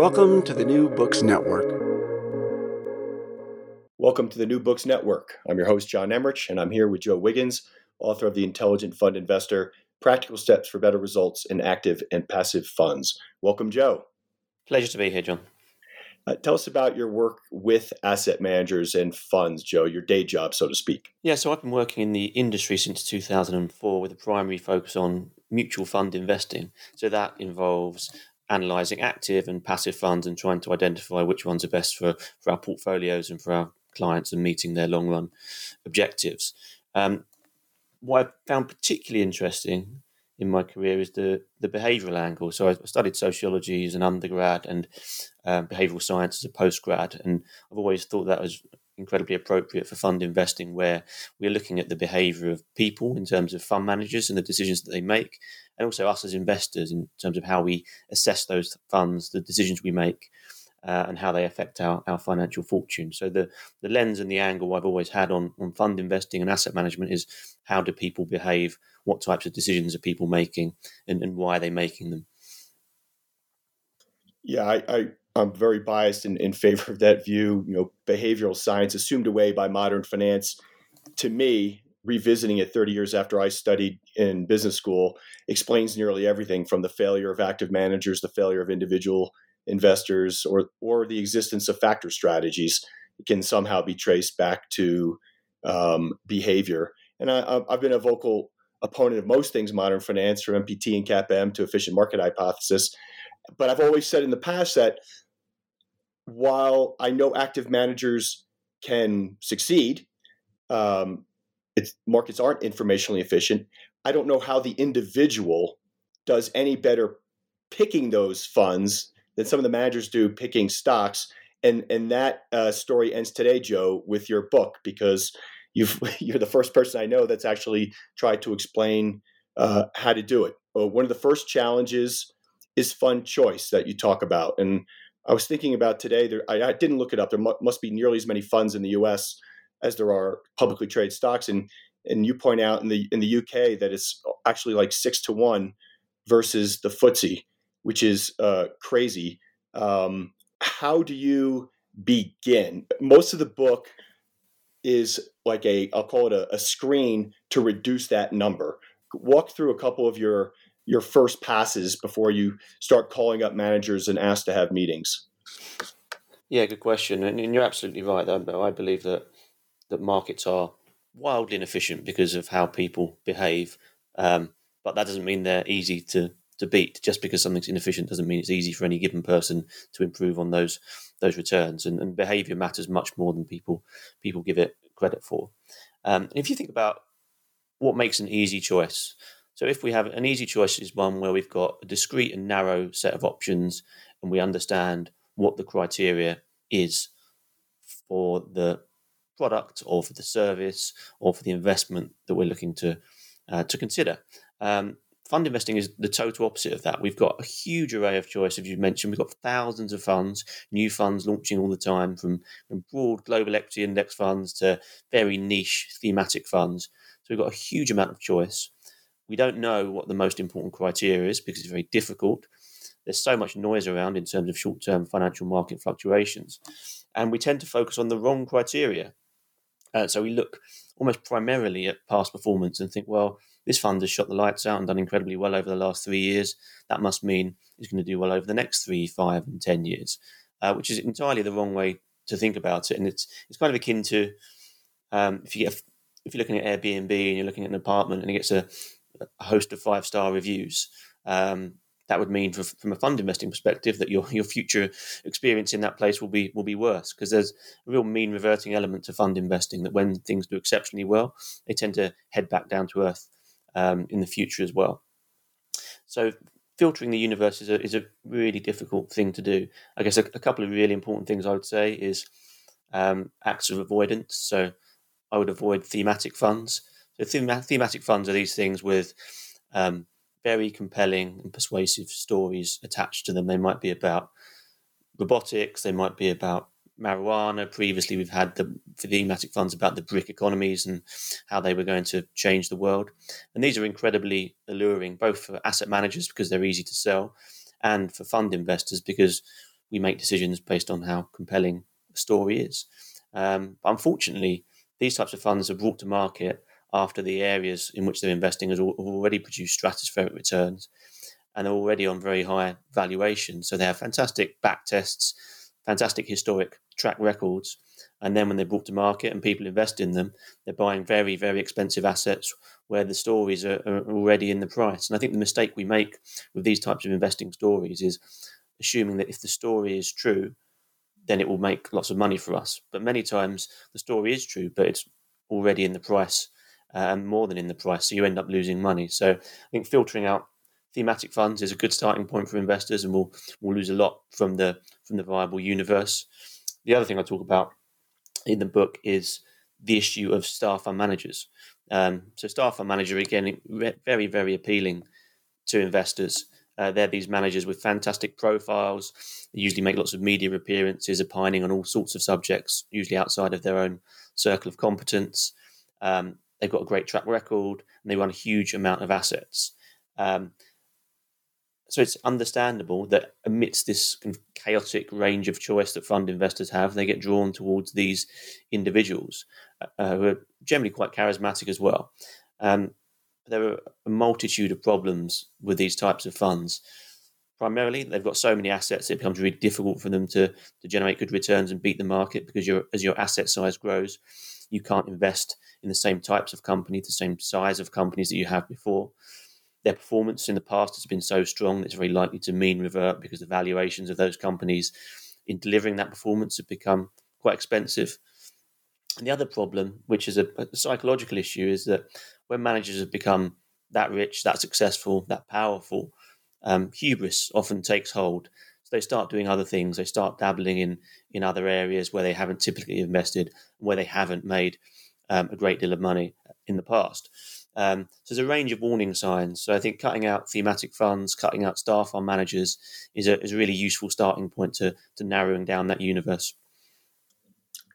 Welcome to the New Books Network. Welcome to the New Books Network. I'm your host, John Emmerich, and I'm here with Joe Wiggins, author of The Intelligent Fund Investor Practical Steps for Better Results in Active and Passive Funds. Welcome, Joe. Pleasure to be here, John. Uh, tell us about your work with asset managers and funds, Joe, your day job, so to speak. Yeah, so I've been working in the industry since 2004 with a primary focus on mutual fund investing. So that involves analysing active and passive funds and trying to identify which ones are best for, for our portfolios and for our clients and meeting their long run objectives. Um, what I found particularly interesting in my career is the the behavioural angle. So I studied sociology as an undergrad and um, behavioural science as a postgrad, and I've always thought that was incredibly appropriate for fund investing, where we're looking at the behaviour of people in terms of fund managers and the decisions that they make, and also us as investors in terms of how we assess those funds, the decisions we make, uh, and how they affect our, our financial fortune. So the the lens and the angle I've always had on on fund investing and asset management is how do people behave, what types of decisions are people making, and, and why are they making them. Yeah, I, I I'm very biased in, in favor of that view. You know, behavioral science assumed away by modern finance. To me, revisiting it 30 years after I studied in business school explains nearly everything from the failure of active managers, the failure of individual investors, or or the existence of factor strategies it can somehow be traced back to um, behavior. And I, have been a vocal opponent of most things modern finance, from MPT and CAPM to efficient market hypothesis. But I've always said in the past that while I know active managers can succeed, um, markets aren't informationally efficient. I don't know how the individual does any better picking those funds than some of the managers do picking stocks. And and that uh, story ends today, Joe, with your book because you've you're the first person I know that's actually tried to explain uh, how to do it. Uh, one of the first challenges is fund choice that you talk about, and I was thinking about today. There, I, I didn't look it up. There mu- must be nearly as many funds in the U.S. as there are publicly traded stocks, and and you point out in the in the UK that it's actually like six to one versus the FTSE, which is uh, crazy. Um, how do you begin? Most of the book is like a I'll call it a, a screen to reduce that number. Walk through a couple of your your first passes before you start calling up managers and ask to have meetings? Yeah, good question, and, and you're absolutely right. Though I believe that that markets are wildly inefficient because of how people behave, um, but that doesn't mean they're easy to to beat. Just because something's inefficient doesn't mean it's easy for any given person to improve on those those returns. And, and behavior matters much more than people people give it credit for. Um, if you think about what makes an easy choice, so if we have an easy choice is one where we've got a discrete and narrow set of options and we understand what the criteria is for the product or for the service or for the investment that we're looking to uh, to consider. Um, fund investing is the total opposite of that. We've got a huge array of choice, as you mentioned. We've got thousands of funds, new funds launching all the time, from, from broad global equity index funds to very niche thematic funds. So we've got a huge amount of choice. We don't know what the most important criteria is because it's very difficult. There's so much noise around in terms of short term financial market fluctuations. And we tend to focus on the wrong criteria. Uh, so we look almost primarily at past performance and think, well, this fund has shot the lights out and done incredibly well over the last three years. That must mean it's going to do well over the next three, five, and ten years, uh, which is entirely the wrong way to think about it. And it's it's kind of akin to um, if you get if you're looking at Airbnb and you're looking at an apartment and it gets a, a host of five star reviews. Um, that would mean, for, from a fund investing perspective, that your your future experience in that place will be will be worse because there's a real mean reverting element to fund investing. That when things do exceptionally well, they tend to head back down to earth um, in the future as well. So filtering the universe is a, is a really difficult thing to do. I guess a, a couple of really important things I would say is um, acts of avoidance. So I would avoid thematic funds. So them- thematic funds are these things with um, very compelling and persuasive stories attached to them. They might be about robotics. They might be about marijuana. Previously, we've had the thematic funds about the BRIC economies and how they were going to change the world. And these are incredibly alluring, both for asset managers because they're easy to sell, and for fund investors because we make decisions based on how compelling a story is. Um, but unfortunately, these types of funds are brought to market after the areas in which they're investing has already produced stratospheric returns and are already on very high valuations. So they have fantastic back tests, fantastic historic track records. And then when they're brought to market and people invest in them, they're buying very, very expensive assets where the stories are, are already in the price. And I think the mistake we make with these types of investing stories is assuming that if the story is true, then it will make lots of money for us. But many times the story is true, but it's already in the price and um, more than in the price. So you end up losing money. So I think filtering out thematic funds is a good starting point for investors, and we'll we'll lose a lot from the from the viable universe. The other thing I talk about in the book is the issue of star fund managers. Um, so star fund manager again, very very appealing to investors. Uh, they're these managers with fantastic profiles. They usually make lots of media appearances, opining on all sorts of subjects, usually outside of their own circle of competence. Um, they've got a great track record, and they run a huge amount of assets. Um, so it's understandable that amidst this chaotic range of choice that fund investors have, they get drawn towards these individuals uh, who are generally quite charismatic as well. Um, there are a multitude of problems with these types of funds. Primarily, they've got so many assets; it becomes really difficult for them to to generate good returns and beat the market because your as your asset size grows, you can't invest in the same types of companies, the same size of companies that you have before their performance in the past has been so strong that it's very likely to mean revert because the valuations of those companies in delivering that performance have become quite expensive. And the other problem, which is a, a psychological issue, is that when managers have become that rich, that successful, that powerful, um, hubris often takes hold. They start doing other things. They start dabbling in in other areas where they haven't typically invested, where they haven't made um, a great deal of money in the past. Um, so there's a range of warning signs. So I think cutting out thematic funds, cutting out star fund managers is a, is a really useful starting point to, to narrowing down that universe.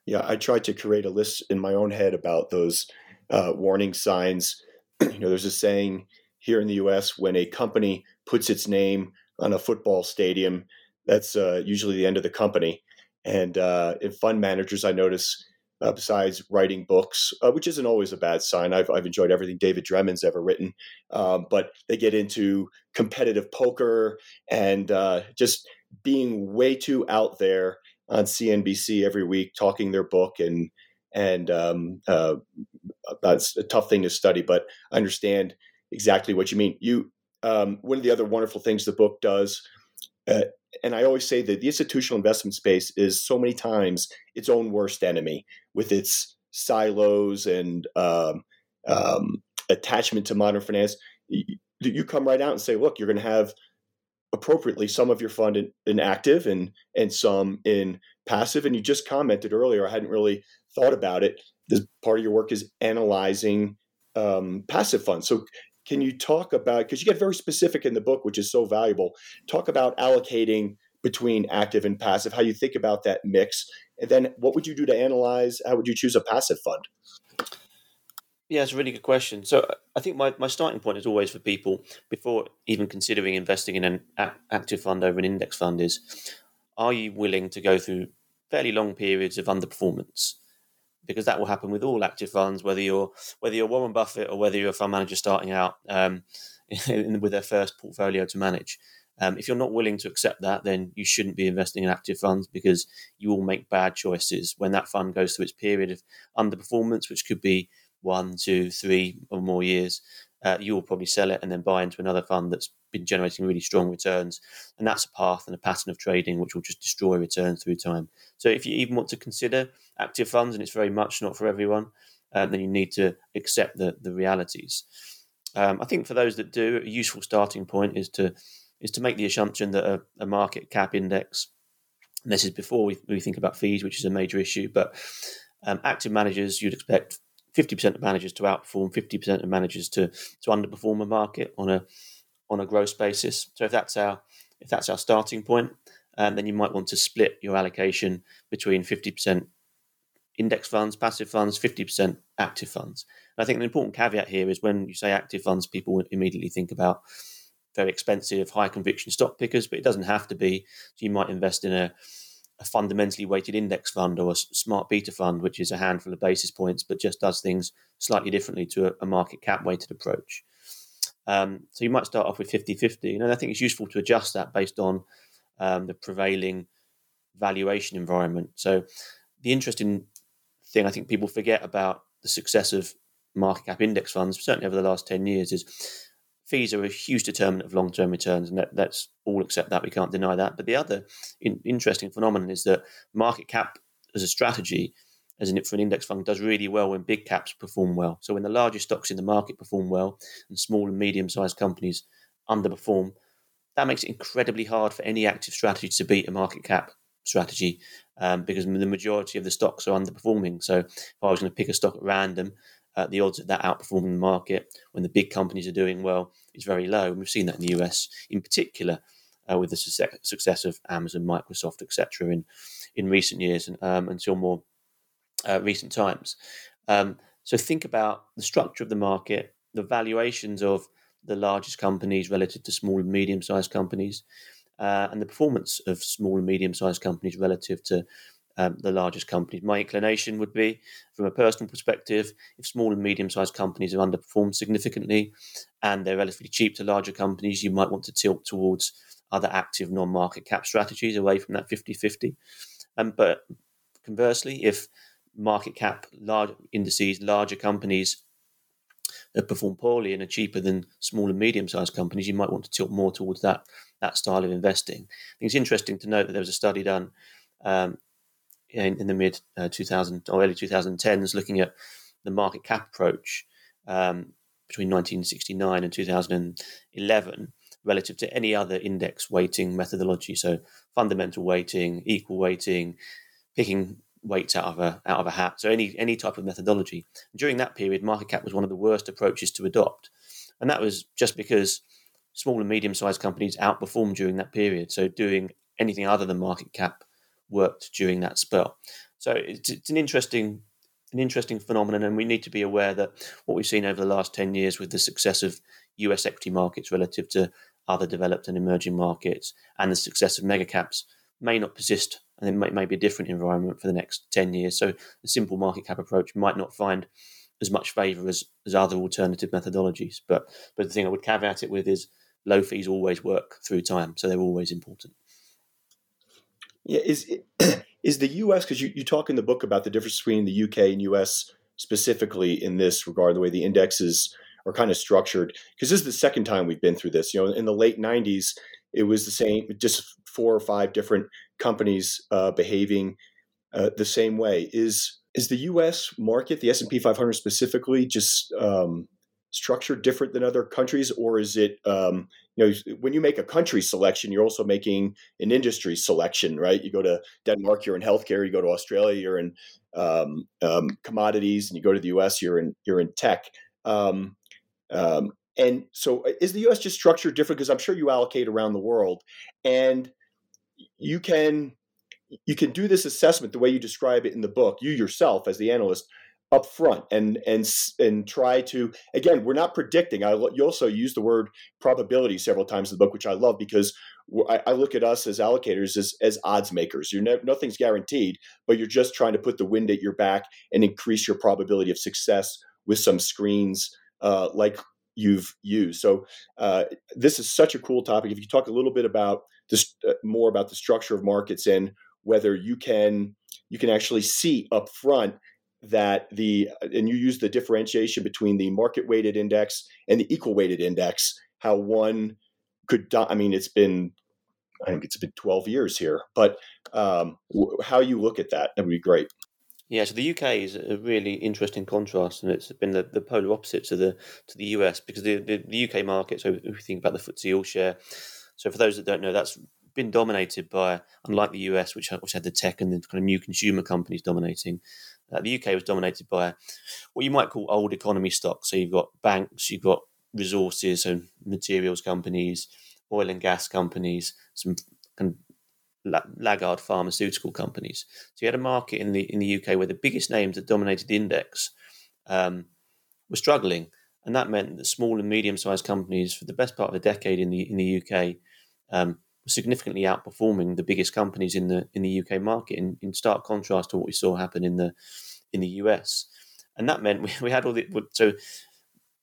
Yeah, I tried to create a list in my own head about those uh, warning signs. you know, there's a saying here in the U.S. when a company puts its name on a football stadium, that's uh, usually the end of the company. And uh, in fund managers, I notice uh, besides writing books, uh, which isn't always a bad sign. I've, I've enjoyed everything David Dreman's ever written, um, but they get into competitive poker and uh, just being way too out there on CNBC every week, talking their book and and um, uh, that's a tough thing to study. But I understand exactly what you mean. You um, one of the other wonderful things the book does uh, and I always say that the institutional investment space is so many times its own worst enemy with its silos and um, um, attachment to modern finance. You, come right out and say, look, you're going to have appropriately some of your fund in, in, active and and some in passive. And you just commented earlier, I hadn't really thought about it. This part of your work is analyzing um, passive funds. So can you talk about because you get very specific in the book, which is so valuable? Talk about allocating between active and passive, how you think about that mix, and then what would you do to analyze? How would you choose a passive fund? Yeah, it's a really good question. So I think my, my starting point is always for people before even considering investing in an active fund over an index fund is are you willing to go through fairly long periods of underperformance? Because that will happen with all active funds, whether you're whether you're Warren Buffett or whether you're a fund manager starting out um, with their first portfolio to manage. Um, if you're not willing to accept that, then you shouldn't be investing in active funds because you will make bad choices when that fund goes through its period of underperformance, which could be one, two, three, or more years. Uh, you will probably sell it and then buy into another fund that's been generating really strong returns. And that's a path and a pattern of trading which will just destroy returns through time. So if you even want to consider active funds, and it's very much not for everyone, uh, then you need to accept the, the realities. Um, I think for those that do, a useful starting point is to is to make the assumption that a, a market cap index, and this is before we, we think about fees, which is a major issue, but um, active managers, you'd expect 50% of managers to outperform, 50% of managers to, to underperform a market on a on a gross basis. So if that's our if that's our starting point, um, then you might want to split your allocation between 50% index funds, passive funds, 50% active funds. And I think an important caveat here is when you say active funds, people immediately think about very expensive, high conviction stock pickers, but it doesn't have to be. So you might invest in a, a fundamentally weighted index fund or a smart beta fund, which is a handful of basis points, but just does things slightly differently to a, a market cap weighted approach. Um, so you might start off with 50 50. And I think it's useful to adjust that based on um, the prevailing valuation environment. So the interesting thing I think people forget about the success of market cap index funds, certainly over the last 10 years, is fees are a huge determinant of long term returns, and that, let's all accept that. We can't deny that. But the other in, interesting phenomenon is that market cap as a strategy, as in it for an index fund, does really well when big caps perform well. So when the largest stocks in the market perform well and small and medium sized companies underperform, that makes it incredibly hard for any active strategy to beat a market cap strategy um, because the majority of the stocks are underperforming. So if I was going to pick a stock at random uh, the odds of that outperforming the market when the big companies are doing well is very low. And we've seen that in the US in particular uh, with the success of Amazon, Microsoft, etc. in in recent years and um, until more uh, recent times. Um, so think about the structure of the market, the valuations of the largest companies relative to small and medium sized companies, uh, and the performance of small and medium sized companies relative to um, the largest companies. My inclination would be, from a personal perspective, if small and medium sized companies have underperformed significantly and they're relatively cheap to larger companies, you might want to tilt towards other active non market cap strategies away from that 50 50. Um, but conversely, if market cap large indices, larger companies that perform poorly and are cheaper than small and medium sized companies, you might want to tilt more towards that that style of investing. I think it's interesting to note that there was a study done um, in, in the mid uh, 2000 or early 2010s looking at the market cap approach um, between 1969 and 2011 relative to any other index weighting methodology. So fundamental weighting, equal weighting, picking weights out of a out of a hat. So any any type of methodology. During that period, market cap was one of the worst approaches to adopt, and that was just because small and medium sized companies outperformed during that period. So doing anything other than market cap worked during that spell. So it's, it's an interesting an interesting phenomenon, and we need to be aware that what we've seen over the last ten years with the success of U.S. equity markets relative to other developed and emerging markets, and the success of mega caps may not persist, and it may, may be a different environment for the next ten years. So the simple market cap approach might not find as much favour as, as other alternative methodologies. But but the thing I would caveat it with is low fees always work through time, so they're always important. Yeah, is is the U.S. because you, you talk in the book about the difference between the U.K. and U.S. specifically in this regard, the way the indexes are kind of structured. Because this is the second time we've been through this. You know, in the late '90s, it was the same, just four or five different companies uh, behaving uh, the same way. Is is the U.S. market, the S and P 500 specifically, just um, structured different than other countries, or is it um, you know when you make a country selection, you're also making an industry selection, right? You go to Denmark, you're in healthcare. You go to Australia, you're in um, um, commodities, and you go to the U.S., you're in you're in tech. Um, um, and so, uh, is the U.S. just structured different? Because I'm sure you allocate around the world, and you can you can do this assessment the way you describe it in the book. You yourself, as the analyst, up front and and and try to again we're not predicting. I you also use the word probability several times in the book which i love because I, I look at us as allocators as, as odds makers. You're ne- nothing's guaranteed but you're just trying to put the wind at your back and increase your probability of success with some screens uh, like you've used. So uh, this is such a cool topic. If you talk a little bit about this uh, more about the structure of markets and whether you can you can actually see up front that the and you use the differentiation between the market weighted index and the equal weighted index how one could i mean it's been i think it's been 12 years here but um, how you look at that that would be great yeah, so the UK is a really interesting contrast, and it's been the, the polar opposite to the to the US because the, the, the UK market. So if you think about the FTSE All Share, so for those that don't know, that's been dominated by, unlike the US, which which had the tech and the kind of new consumer companies dominating. Uh, the UK was dominated by what you might call old economy stocks. So you've got banks, you've got resources and materials companies, oil and gas companies, some kind of laggard pharmaceutical companies. So you had a market in the in the UK where the biggest names that dominated the index um, were struggling, and that meant that small and medium sized companies for the best part of a decade in the in the UK um, significantly outperforming the biggest companies in the in the UK market in, in stark contrast to what we saw happen in the in the US. And that meant we, we had all the so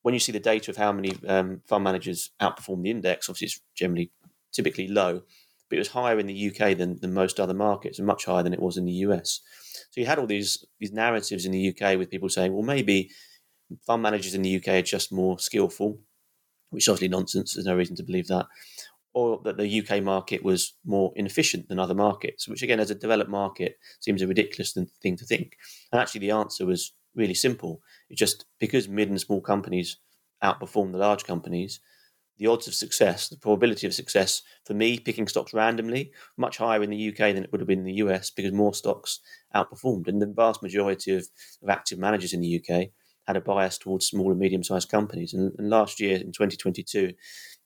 when you see the data of how many um, fund managers outperform the index, obviously it's generally typically low, but it was higher in the UK than, than most other markets and much higher than it was in the US. So you had all these these narratives in the UK with people saying, well, maybe fund managers in the UK are just more skillful, which is obviously nonsense. There's no reason to believe that or that the UK market was more inefficient than other markets, which again, as a developed market, seems a ridiculous thing to think. And actually, the answer was really simple. It's just because mid and small companies outperform the large companies, the odds of success, the probability of success for me picking stocks randomly, much higher in the UK than it would have been in the US because more stocks outperformed. And the vast majority of, of active managers in the UK had a bias towards small and medium sized companies. And, and last year in 2022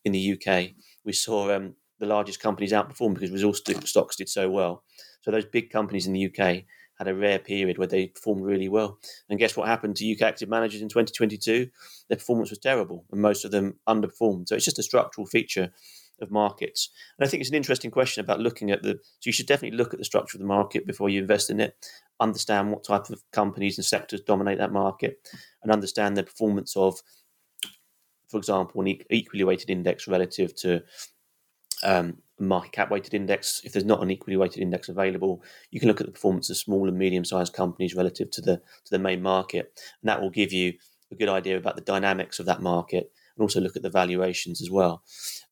in the UK, we saw um, the largest companies outperform because resource stocks did so well. So those big companies in the UK had a rare period where they performed really well. And guess what happened to UK active managers in 2022? Their performance was terrible, and most of them underperformed. So it's just a structural feature of markets. And I think it's an interesting question about looking at the. So you should definitely look at the structure of the market before you invest in it. Understand what type of companies and sectors dominate that market, and understand the performance of for example, an equally weighted index relative to um, market cap weighted index. If there's not an equally weighted index available, you can look at the performance of small and medium sized companies relative to the to the main market, and that will give you a good idea about the dynamics of that market, and also look at the valuations as well.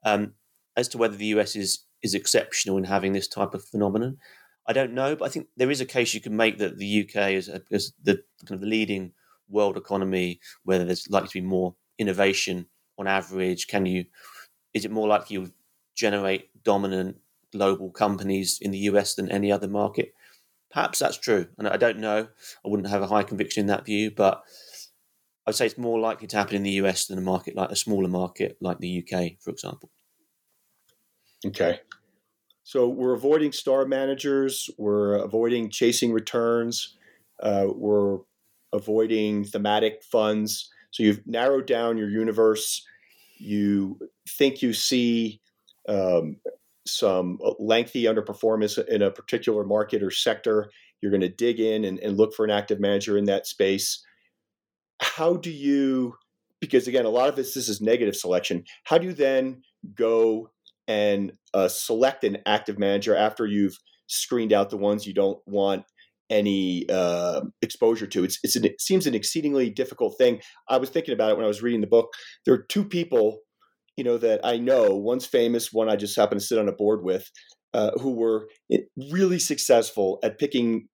Um, as to whether the US is is exceptional in having this type of phenomenon, I don't know, but I think there is a case you can make that the UK is, is the kind of the leading world economy, where there's likely to be more innovation on average? Can you is it more likely you'll generate dominant global companies in the US than any other market? Perhaps that's true, and I don't know. I wouldn't have a high conviction in that view, but I'd say it's more likely to happen in the US than a market like a smaller market like the UK, for example. Okay. So we're avoiding star managers, we're avoiding chasing returns, uh, we're avoiding thematic funds. So you've narrowed down your universe. You think you see um, some lengthy underperformance in a particular market or sector. You're going to dig in and, and look for an active manager in that space. How do you, because again, a lot of this, this is negative selection. How do you then go and uh, select an active manager after you've screened out the ones you don't want any uh, exposure to. It's, it's an, it seems an exceedingly difficult thing. I was thinking about it when I was reading the book. There are two people, you know, that I know. One's famous, one I just happen to sit on a board with, uh, who were really successful at picking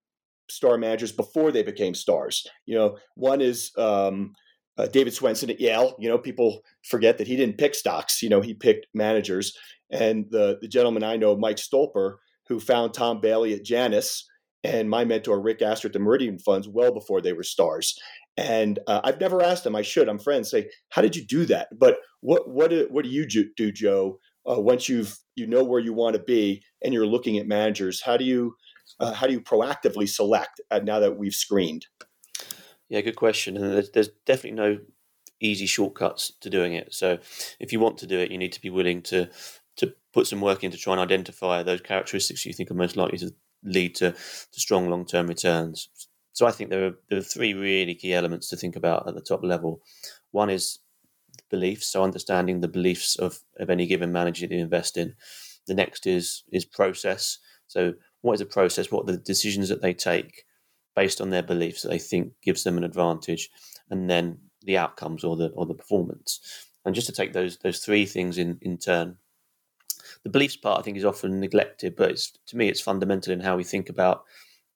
star managers before they became stars. You know, one is um, uh, David Swensen at Yale. You know, people forget that he didn't pick stocks. You know, he picked managers. And the the gentleman I know, Mike Stolper, who found Tom Bailey at Janus and my mentor Rick Aster at the Meridian Funds well before they were stars. And uh, I've never asked them. I should. I'm friends. Say, how did you do that? But what what do, what do you do, Joe? Uh, once you've you know where you want to be and you're looking at managers, how do you uh, how do you proactively select uh, now that we've screened? Yeah, good question. And there's, there's definitely no easy shortcuts to doing it. So if you want to do it, you need to be willing to to put some work in to try and identify those characteristics you think are most likely to lead to, to strong long term returns. So I think there are there are three really key elements to think about at the top level. One is beliefs, so understanding the beliefs of, of any given manager that you invest in. The next is is process. So what is a process? What are the decisions that they take based on their beliefs that they think gives them an advantage, and then the outcomes or the or the performance. And just to take those those three things in in turn, the beliefs part I think is often neglected, but it's to me it's fundamental in how we think about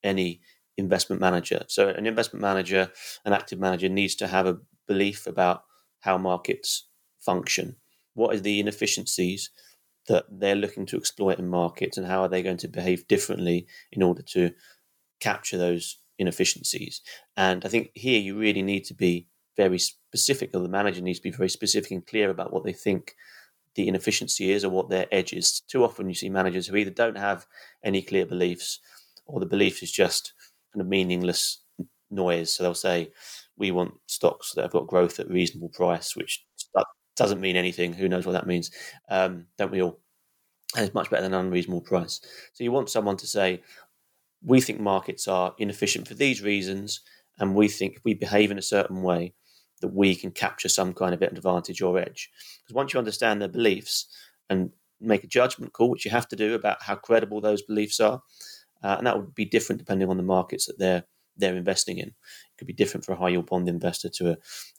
any investment manager. So an investment manager, an active manager needs to have a belief about how markets function. What are the inefficiencies that they're looking to exploit in markets and how are they going to behave differently in order to capture those inefficiencies? And I think here you really need to be very specific, or the manager needs to be very specific and clear about what they think the inefficiency is or what their edge is. Too often you see managers who either don't have any clear beliefs or the belief is just kind of meaningless noise. So they'll say, we want stocks that have got growth at reasonable price, which doesn't mean anything. Who knows what that means? Um, don't we all? And it's much better than unreasonable price. So you want someone to say, we think markets are inefficient for these reasons, and we think we behave in a certain way, that we can capture some kind of advantage or edge. Because once you understand their beliefs and make a judgment call, which you have to do about how credible those beliefs are, uh, and that would be different depending on the markets that they're they're investing in. It could be different for a high yield bond investor to a,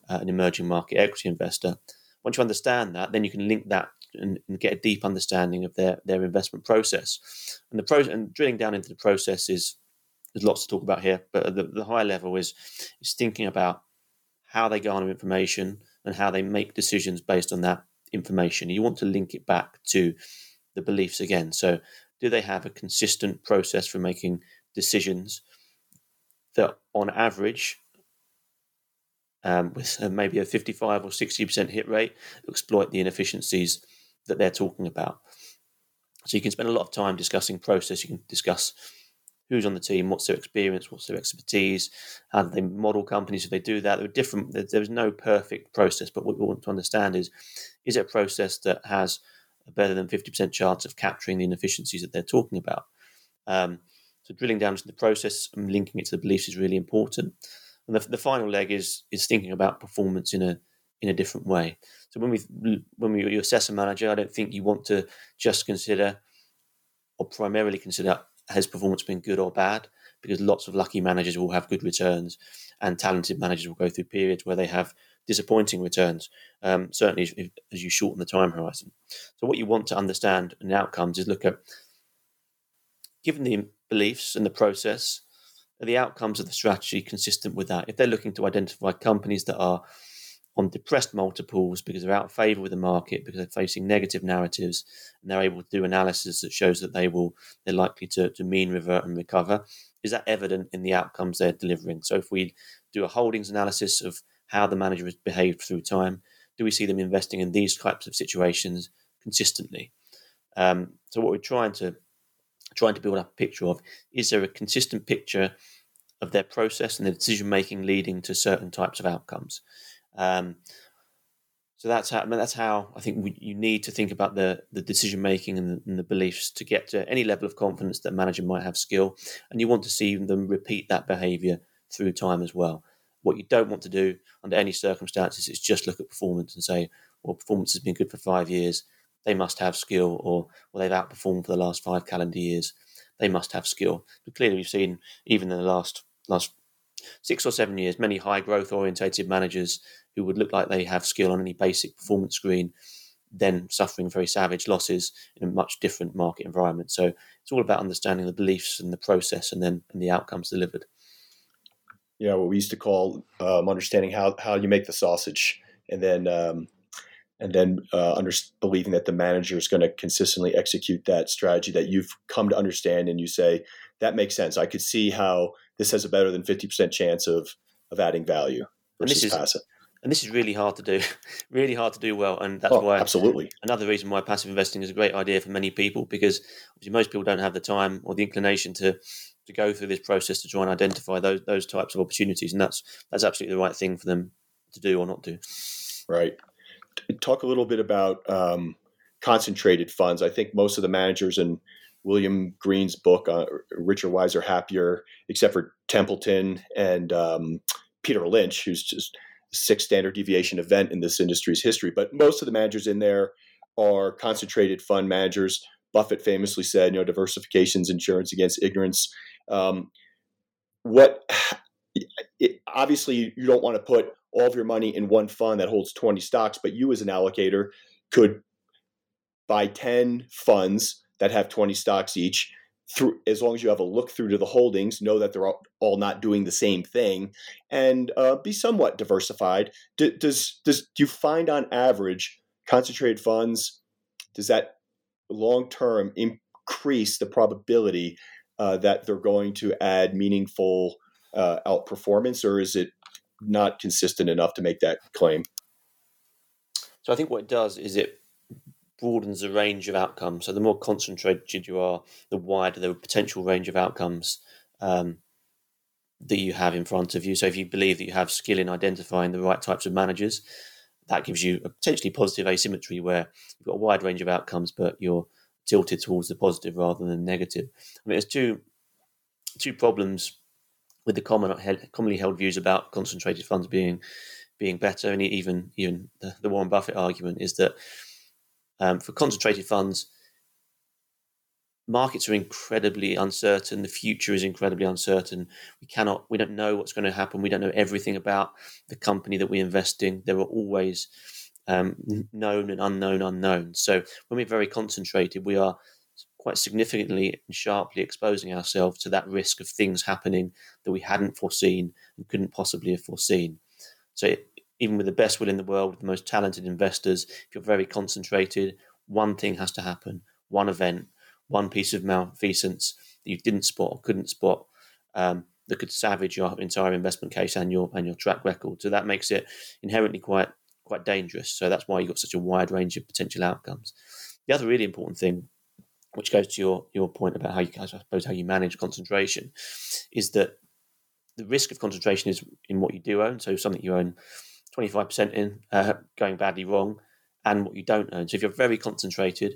uh, an emerging market equity investor. Once you understand that, then you can link that and, and, get a deep understanding of their their investment process. And the pro and drilling down into the process is there's lots to talk about here, but the, the higher level is is thinking about how they garner information and how they make decisions based on that information. You want to link it back to the beliefs again. So, do they have a consistent process for making decisions that, on average, um, with maybe a 55 or 60% hit rate, exploit the inefficiencies that they're talking about? So, you can spend a lot of time discussing process. You can discuss who's on the team, what's their experience, what's their expertise, how do they model companies if they do that. There are different. There There's no perfect process, but what we want to understand is: is it a process that has a better than fifty percent chance of capturing the inefficiencies that they're talking about? Um, so drilling down into the process and linking it to the beliefs is really important. And the, the final leg is is thinking about performance in a in a different way. So when we when we you assess a manager, I don't think you want to just consider or primarily consider has performance been good or bad? Because lots of lucky managers will have good returns, and talented managers will go through periods where they have disappointing returns. Um, certainly, if, if, as you shorten the time horizon. So, what you want to understand in outcomes is look at, given the beliefs and the process, are the outcomes of the strategy consistent with that? If they're looking to identify companies that are on depressed multiples because they're out of favor with the market because they're facing negative narratives and they're able to do analysis that shows that they will they're likely to, to mean revert and recover. Is that evident in the outcomes they're delivering? So if we do a holdings analysis of how the manager has behaved through time do we see them investing in these types of situations consistently? Um, so what we're trying to trying to build up a picture of is there a consistent picture of their process and the decision making leading to certain types of outcomes um, so that's how I mean, that's how I think we, you need to think about the the decision making and, and, the beliefs to get to any level of confidence that manager might have skill, and you want to see them repeat that behaviour through time as well. What you don't want to do under any circumstances is just look at performance and say, well, performance has been good for five years, they must have skill, or well, they've outperformed for the last five calendar years, they must have skill. But clearly, we've seen even in the last last six or seven years, many high growth orientated managers who would look like they have skill on any basic performance screen, then suffering very savage losses in a much different market environment. So it's all about understanding the beliefs and the process, and then and the outcomes delivered. Yeah, what we used to call um, understanding how how you make the sausage, and then um, and then uh, under, believing that the manager is going to consistently execute that strategy that you've come to understand, and you say that makes sense. I could see how this has a better than fifty percent chance of of adding value versus and is, passive. And this is really hard to do, really hard to do well. And that's oh, why absolutely another reason why passive investing is a great idea for many people because obviously most people don't have the time or the inclination to to go through this process to try and identify those those types of opportunities, and that's that's absolutely the right thing for them to do or not do. Right. Talk a little bit about um, concentrated funds. I think most of the managers in William Green's book, uh, Richer, Wiser, Happier, except for Templeton and um, Peter Lynch, who's just six standard deviation event in this industry's history. But most of the managers in there are concentrated fund managers. Buffett famously said, you know, diversification is insurance against ignorance. Um, what it, obviously you don't want to put all of your money in one fund that holds 20 stocks, but you as an allocator could buy 10 funds that have 20 stocks each through as long as you have a look through to the holdings know that they're all, not doing the same thing and uh, be somewhat diversified. Do, does does do you find on average concentrated funds does that long term increase the probability uh, that they're going to add meaningful uh, outperformance or is it not consistent enough to make that claim? So i think what it does is it broadens the range of outcomes. So the more concentrated you are, the wider the potential range of outcomes um, that you have in front of you. So if you believe that you have skill in identifying the right types of managers, that gives you a potentially positive asymmetry where you've got a wide range of outcomes, but you're tilted towards the positive rather than negative. I mean, there's two two problems with the common, commonly held views about concentrated funds being being better, and even even the, the Warren Buffett argument is that um, for concentrated funds, markets are incredibly uncertain. The future is incredibly uncertain. We cannot, we don't know what's going to happen. We don't know everything about the company that we invest in. There are always um, known and unknown unknowns. So when we're very concentrated, we are quite significantly and sharply exposing ourselves to that risk of things happening that we hadn't foreseen and couldn't possibly have foreseen. So it, even with the best will in the world, with the most talented investors, if you're very concentrated, one thing has to happen, one event, one piece of malfeasance that you didn't spot or couldn't spot um, that could savage your entire investment case and your and your track record. So that makes it inherently quite quite dangerous. So that's why you've got such a wide range of potential outcomes. The other really important thing, which goes to your your point about how you I suppose how you manage concentration, is that the risk of concentration is in what you do own. So something you own 25% in uh, going badly wrong and what you don't own. So if you're very concentrated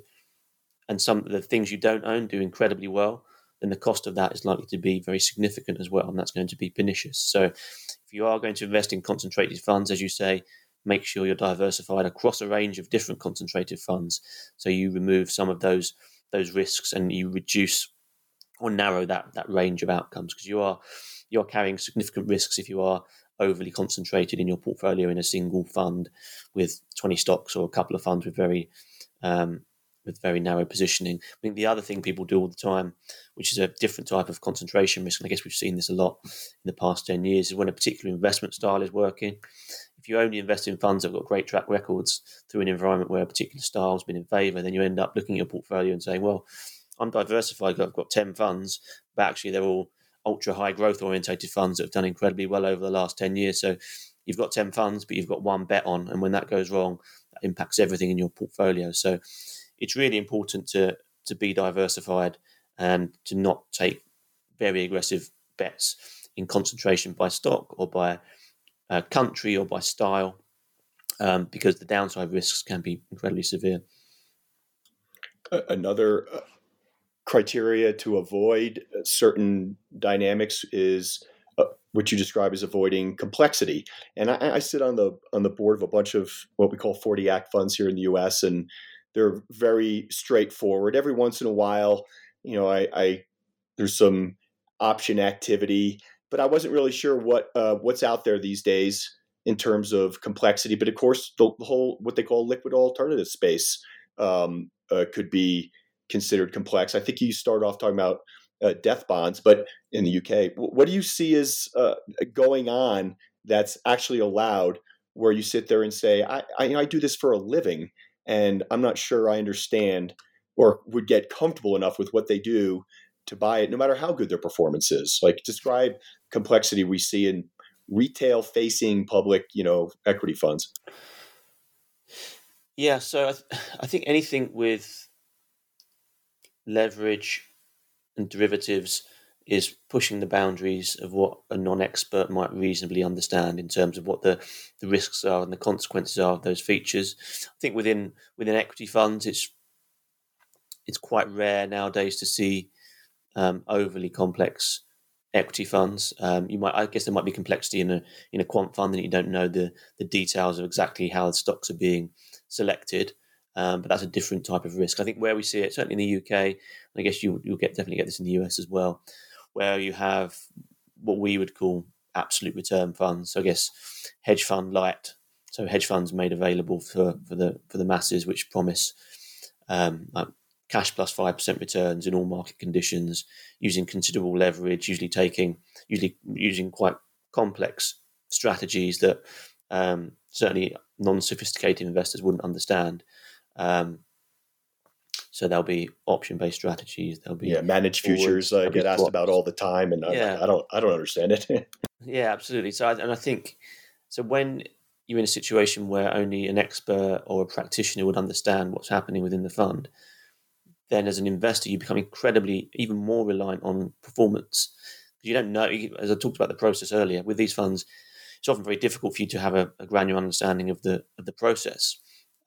and some of the things you don't own do incredibly well, then the cost of that is likely to be very significant as well, and that's going to be pernicious. So if you are going to invest in concentrated funds, as you say, make sure you're diversified across a range of different concentrated funds. So you remove some of those those risks and you reduce or narrow that that range of outcomes because you are you're carrying significant risks if you are overly concentrated in your portfolio in a single fund with 20 stocks or a couple of funds with very um, with very narrow positioning. I think the other thing people do all the time, which is a different type of concentration risk, and I guess we've seen this a lot in the past 10 years, is when a particular investment style is working. If you only invest in funds that have got great track records through an environment where a particular style has been in favor, then you end up looking at your portfolio and saying, well, I'm diversified, I've got 10 funds, but actually they're all ultra high growth orientated funds that have done incredibly well over the last 10 years. So you've got 10 funds, but you've got one bet on. And when that goes wrong, that impacts everything in your portfolio. So it's really important to, to be diversified and to not take very aggressive bets in concentration by stock or by uh, country or by style um, because the downside risks can be incredibly severe. Another uh, criteria to avoid certain dynamics is uh, what you describe as avoiding complexity. And I, I, sit on the on the board of a bunch of what we call 40 Act funds here in the U.S. and they're very straightforward. Every once in a while, you know, I, I there's some option activity, but I wasn't really sure what uh, what's out there these days in terms of complexity. But of course, the, the whole what they call liquid alternative space um, uh, could be considered complex. I think you started off talking about uh, death bonds, but in the UK, what do you see as uh, going on that's actually allowed where you sit there and say, I, I, I do this for a living and I'm not sure I understand or would get comfortable enough with what they do to buy it, no matter how good their performance is. Like describe complexity we see in retail facing public, you know, equity funds? Yeah, so I, th- I think anything with leverage and derivatives is pushing the boundaries of what a non-expert might reasonably understand in terms of what the, the risks are and the consequences are of those features. I think within within equity funds, it's it's quite rare nowadays to see um, overly complex equity funds. Um, you might, I guess, there might be complexity in a in a quant fund, and you don't know the the details of exactly how the stocks are being selected. Um, but that's a different type of risk. I think where we see it, certainly in the UK, I guess you you'll get definitely get this in the US as well, where you have what we would call absolute return funds. So I guess hedge fund light. So hedge funds made available for, for the for the masses, which promise um, like cash plus five percent returns in all market conditions, using considerable leverage, usually taking usually using quite complex strategies that um, certainly non-sophisticated investors wouldn't understand. Um, so there'll be option-based strategies. There'll be yeah, managed futures. I get asked about all the time, and yeah. I, I don't, I don't understand it. yeah, absolutely. So, I, and I think so when you're in a situation where only an expert or a practitioner would understand what's happening within the fund, then as an investor, you become incredibly even more reliant on performance. You don't know, as I talked about the process earlier, with these funds, it's often very difficult for you to have a, a granular understanding of the of the process.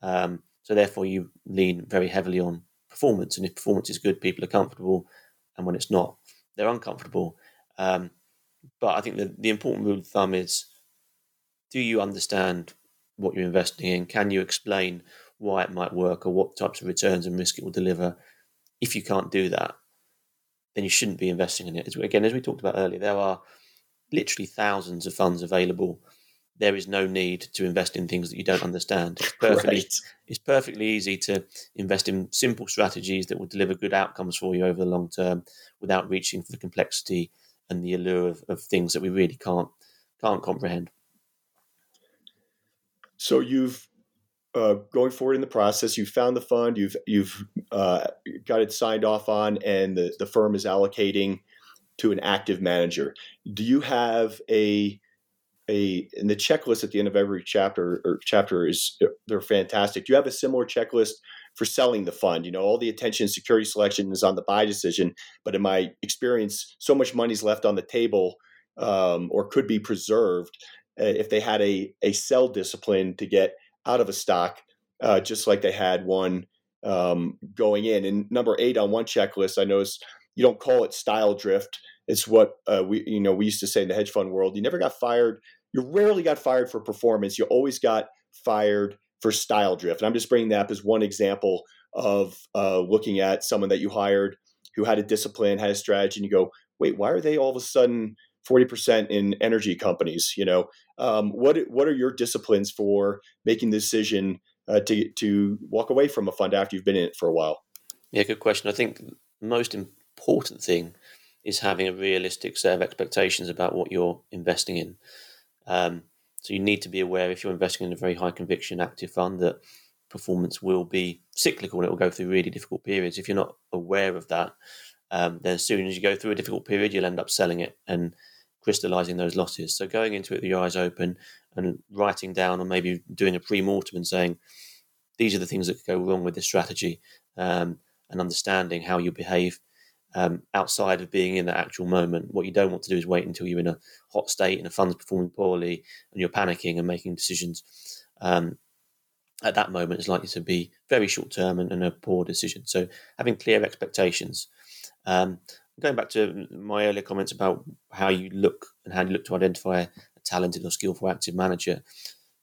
Um, so therefore, you lean very heavily on performance, and if performance is good, people are comfortable, and when it's not, they're uncomfortable. Um, but I think the, the important rule of thumb is: do you understand what you're investing in? Can you explain why it might work or what types of returns and risk it will deliver? If you can't do that, then you shouldn't be investing in it. Again, as we talked about earlier, there are literally thousands of funds available. There is no need to invest in things that you don't understand. It's perfectly, right. it's perfectly easy to invest in simple strategies that will deliver good outcomes for you over the long term without reaching for the complexity and the allure of, of things that we really can't can't comprehend. So you've uh, going forward in the process, you've found the fund, you've you've uh, got it signed off on, and the, the firm is allocating to an active manager. Do you have a a in the checklist at the end of every chapter or chapter is they're fantastic. Do you have a similar checklist for selling the fund? You know, all the attention security selection is on the buy decision, but in my experience, so much money's left on the table um, or could be preserved uh, if they had a a sell discipline to get out of a stock, uh, just like they had one um, going in. And number eight on one checklist, I noticed you don't call it style drift. It's what uh, we you know we used to say in the hedge fund world. You never got fired. You rarely got fired for performance. You always got fired for style drift. And I'm just bringing that up as one example of uh, looking at someone that you hired who had a discipline, had a strategy, and you go, wait, why are they all of a sudden 40% in energy companies? You know, um, what what are your disciplines for making the decision uh, to to walk away from a fund after you've been in it for a while? Yeah, good question. I think most important thing is having a realistic set of expectations about what you're investing in. Um, so you need to be aware if you're investing in a very high conviction active fund that performance will be cyclical and it will go through really difficult periods. If you're not aware of that, um, then as soon as you go through a difficult period, you'll end up selling it and crystallizing those losses. So going into it with your eyes open and writing down or maybe doing a pre-mortem and saying, these are the things that could go wrong with this strategy um, and understanding how you behave um, outside of being in that actual moment. What you don't want to do is wait until you're in a hot state and the fund's performing poorly and you're panicking and making decisions. Um, at that moment, it's likely to be very short term and, and, a poor decision. So having clear expectations. Um, going back to my earlier comments about how you look and how you look to identify a talented or skillful active manager.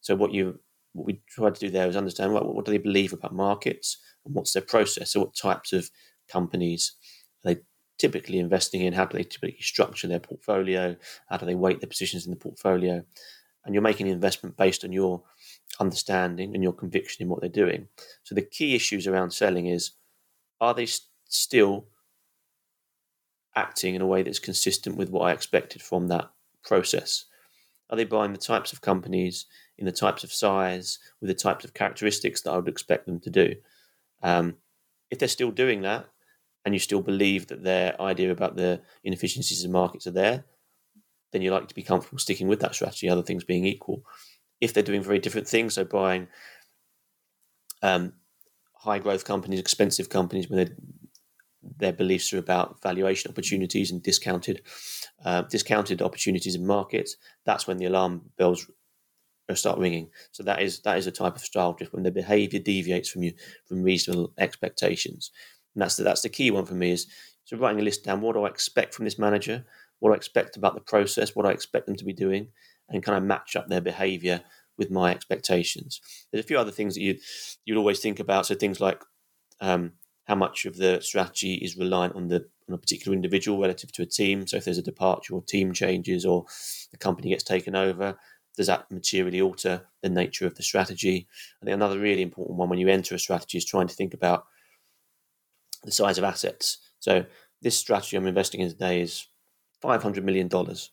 So what you what we tried to do there is understand what, what do they believe about markets and what's their process. So what types of companies they typically investing in? How do they typically structure their portfolio? How do they weight their positions in the portfolio? And you're making an investment based on your understanding and your conviction in what they're doing. So the key issues around selling is: are they st- still acting in a way that's consistent with what I expected from that process? Are they buying the types of companies in the types of size with the types of characteristics that I would expect them to do? Um, if they're still doing that, and you still believe that their idea about the inefficiencies of markets are there, then you're likely to be comfortable sticking with that strategy, other things being equal. If they're doing very different things, so buying um, high growth companies, expensive companies, when their beliefs are about valuation opportunities and discounted uh, discounted opportunities in markets, that's when the alarm bells start ringing. So that is that is a type of style drift when the behaviour deviates from you from reasonable expectations, and that's the, that's the key one for me is so writing a list down. What do I expect from this manager? What I expect about the process? What I expect them to be doing, and kind of match up their behaviour with my expectations. There's a few other things that you you'd always think about. So things like um, how much of the strategy is reliant on the on a particular individual relative to a team. So if there's a departure or team changes or the company gets taken over, does that materially alter the nature of the strategy? I think another really important one when you enter a strategy is trying to think about the size of assets. So this strategy I'm investing in today is five hundred million dollars.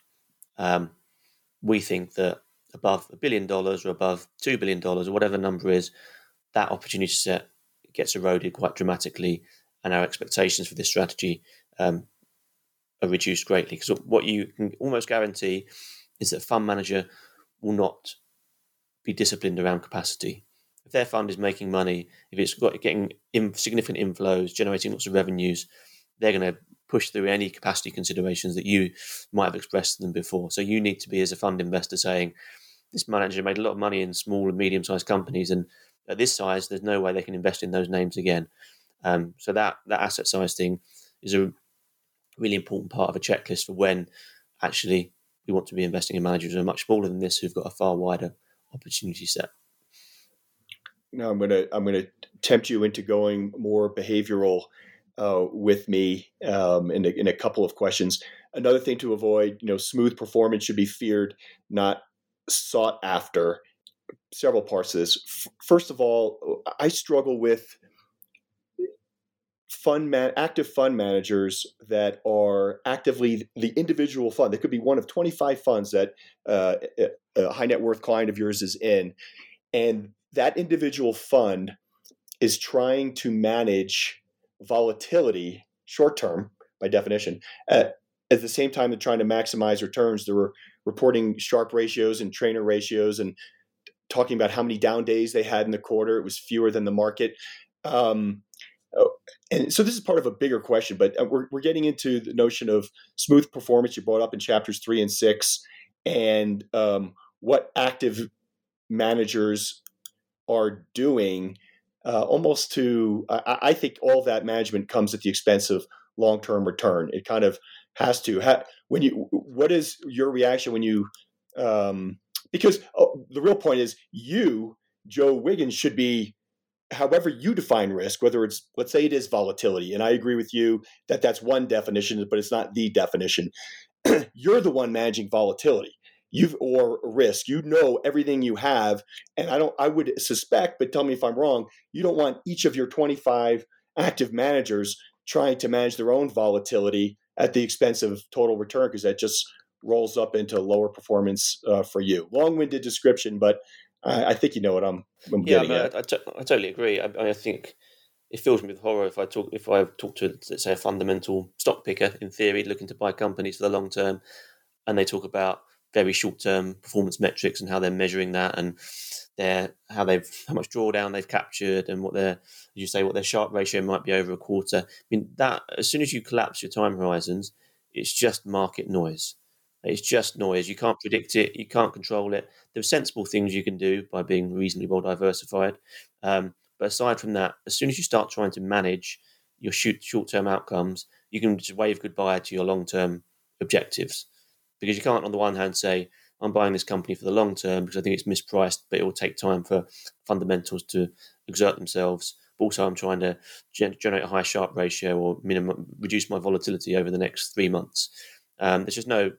Um, we think that above a billion dollars or above two billion dollars or whatever number is, that opportunity set gets eroded quite dramatically, and our expectations for this strategy um, are reduced greatly. Because what you can almost guarantee is that a fund manager will not be disciplined around capacity. If their fund is making money, if it's got getting in, significant inflows, generating lots of revenues, they're going to push through any capacity considerations that you might have expressed to them before. So you need to be, as a fund investor, saying, this manager made a lot of money in small and medium sized companies, and at this size, there's no way they can invest in those names again. Um, so that that asset size thing is a really important part of a checklist for when actually we want to be investing in managers who are much smaller than this, who've got a far wider opportunity set. Now I'm gonna I'm gonna tempt you into going more behavioral uh, with me um, in, a, in a couple of questions. Another thing to avoid, you know, smooth performance should be feared, not sought after several parts of this. First of all, I struggle with fund man, active fund managers that are actively the individual fund. They could be one of 25 funds that uh, a high net worth client of yours is in, and that individual fund is trying to manage volatility short term by definition. At, at the same time, they're trying to maximize returns. They're reporting Sharpe ratios and Treynor ratios and talking about how many down days they had in the quarter. It was fewer than the market. Um, oh, and so this is part of a bigger question, but uh, we're, we're getting into the notion of smooth performance you brought up in chapters three and six, and um, what active managers are doing. Uh, almost to, I, I, think all that management comes at the expense of long-term return. It kind of has to. Ha- when you, what is your reaction when you um, because oh, the real point is you, Joe Wiggins, should be however you define risk, whether it's, let's say it is volatility. And I agree with you that that's one definition, but it's not the definition. You're the one managing volatility. You've or risk. You know everything you have, and I don't. I would suspect, but tell me if I'm wrong. You don't want each of your 25 active managers trying to manage their own volatility at the expense of total return because that just rolls up into lower performance uh, for you. Long-winded description, but I, I, think you know what I'm, I'm yeah, getting at. I, I, t- I totally agree. I, I think it fills me with horror if I talk if I talk to let's say a fundamental stock picker in theory looking to buy companies for the long term, and they talk about very short term performance metrics and how they're measuring that and their how they've how much drawdown they've captured and what their as you say what their Sharpe ratio might be over a quarter. I mean that as soon as you collapse your time horizons, it's just market noise. It's just noise. You can't predict it. You can't control it. There are sensible things you can do by being reasonably well diversified. Um, but aside from that, as soon as you start trying to manage your short term outcomes, you can just wave goodbye to your long term objectives. Because you can't, on the one hand, say, I'm buying this company for the long term because I think it's mispriced, but it will take time for fundamentals to exert themselves. But also, I'm trying to gen- generate a high Sharpe ratio or minimum reduce my volatility over the next three months. Um, there's just no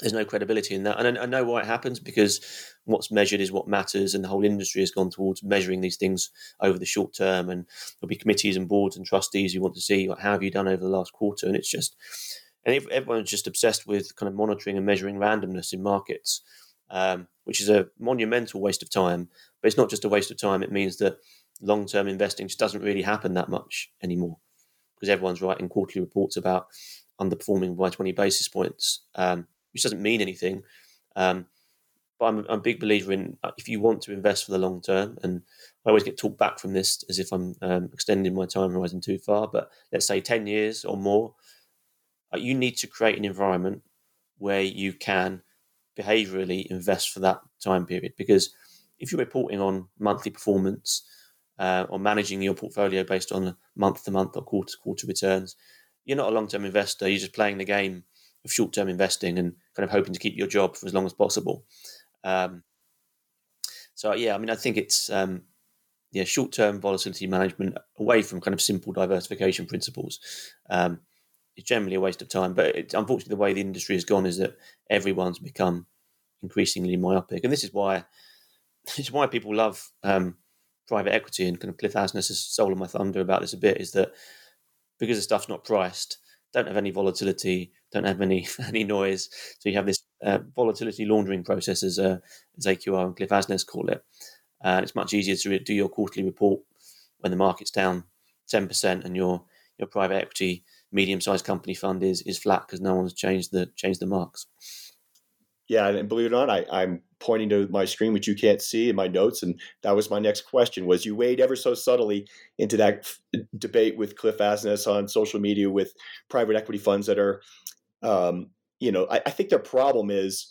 there's no credibility in that. And I, I know why it happens because what's measured is what matters, and the whole industry has gone towards measuring these things over the short term. And there'll be committees and boards and trustees who want to see like, how have you done over the last quarter, and it's just and everyone's just obsessed with kind of monitoring and measuring randomness in markets, um, which is a monumental waste of time. But it's not just a waste of time; it means that long-term investing just doesn't really happen that much anymore because everyone's writing quarterly reports about underperforming by 20 basis points. Um, which doesn't mean anything. Um, but I'm, I'm, a big believer in uh, if you want to invest for the long term, and I always get talked back from this as if I'm um, extending my time horizon too far. But let's say 10 years or more, you need to create an environment where you can behaviorally invest for that time period. Because if you're reporting on monthly performance uh, or managing your portfolio based on month to month or quarter to quarter returns, you're not a long term investor. You're just playing the game of short term investing and kind of hoping to keep your job for as long as possible. Um, so yeah, I mean, I think it's um, yeah, short term volatility management away from kind of simple diversification principles. Um, it's generally a waste of time. But it, unfortunately, the way the industry has gone is that everyone's become increasingly myopic, and this is why this is why people love um, private equity. And kind of Cliff Asness has stolen my thunder about this a bit. Is that because the stuff's not priced, don't have any volatility, don't have any any noise, so you have this uh, volatility laundering process, as, uh, as AQR and Cliff Asness call it. Uh, it's much easier to do your quarterly report when the market's down ten percent and your your private equity medium-sized company fund is is flat because no one's changed the changed the marks. Yeah, and believe it or not, I, I'm pointing to my screen, which you can't see in my notes, and that was my next question: was you wade ever so subtly into that f- debate with Cliff Asness on social media with private equity funds that are, um, you know, I, I think their problem is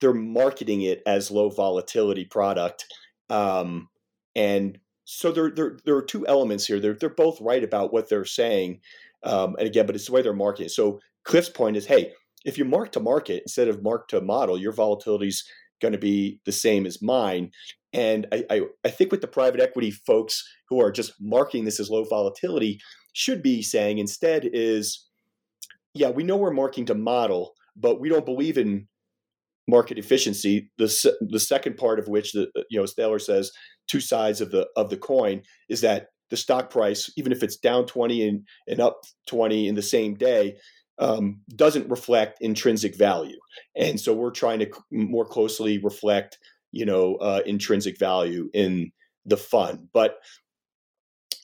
they're marketing it as low volatility product, um, and so there, there there are two elements here. They're they're both right about what they're saying, um, and again, but it's the way they're marketing. So Cliff's point is, hey, if you mark to market instead of mark to model, your volatility is going to be the same as mine. And I, I, I, think with the private equity folks who are just marking this as low volatility should be saying instead is, yeah, we know we're marking to model, but we don't believe in market efficiency. The the second part of which the you know Thaler says two sides of the of the coin is that the stock price, even if it's down 20 and, and up 20 in the same day, um, doesn't reflect intrinsic value. And so we're trying to more closely reflect, you know, uh, intrinsic value in the fund. But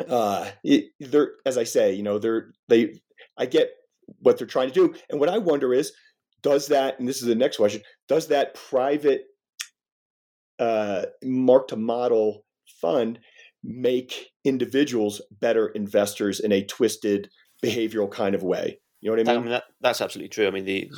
uh, it, they're, as I say, you know, they're, they, I get what they're trying to do. And what I wonder is, does that, and this is the next question, does that private uh, mark to model fund make individuals better investors in a twisted behavioral kind of way. You know what I mean? I mean that, that's absolutely true. I mean, the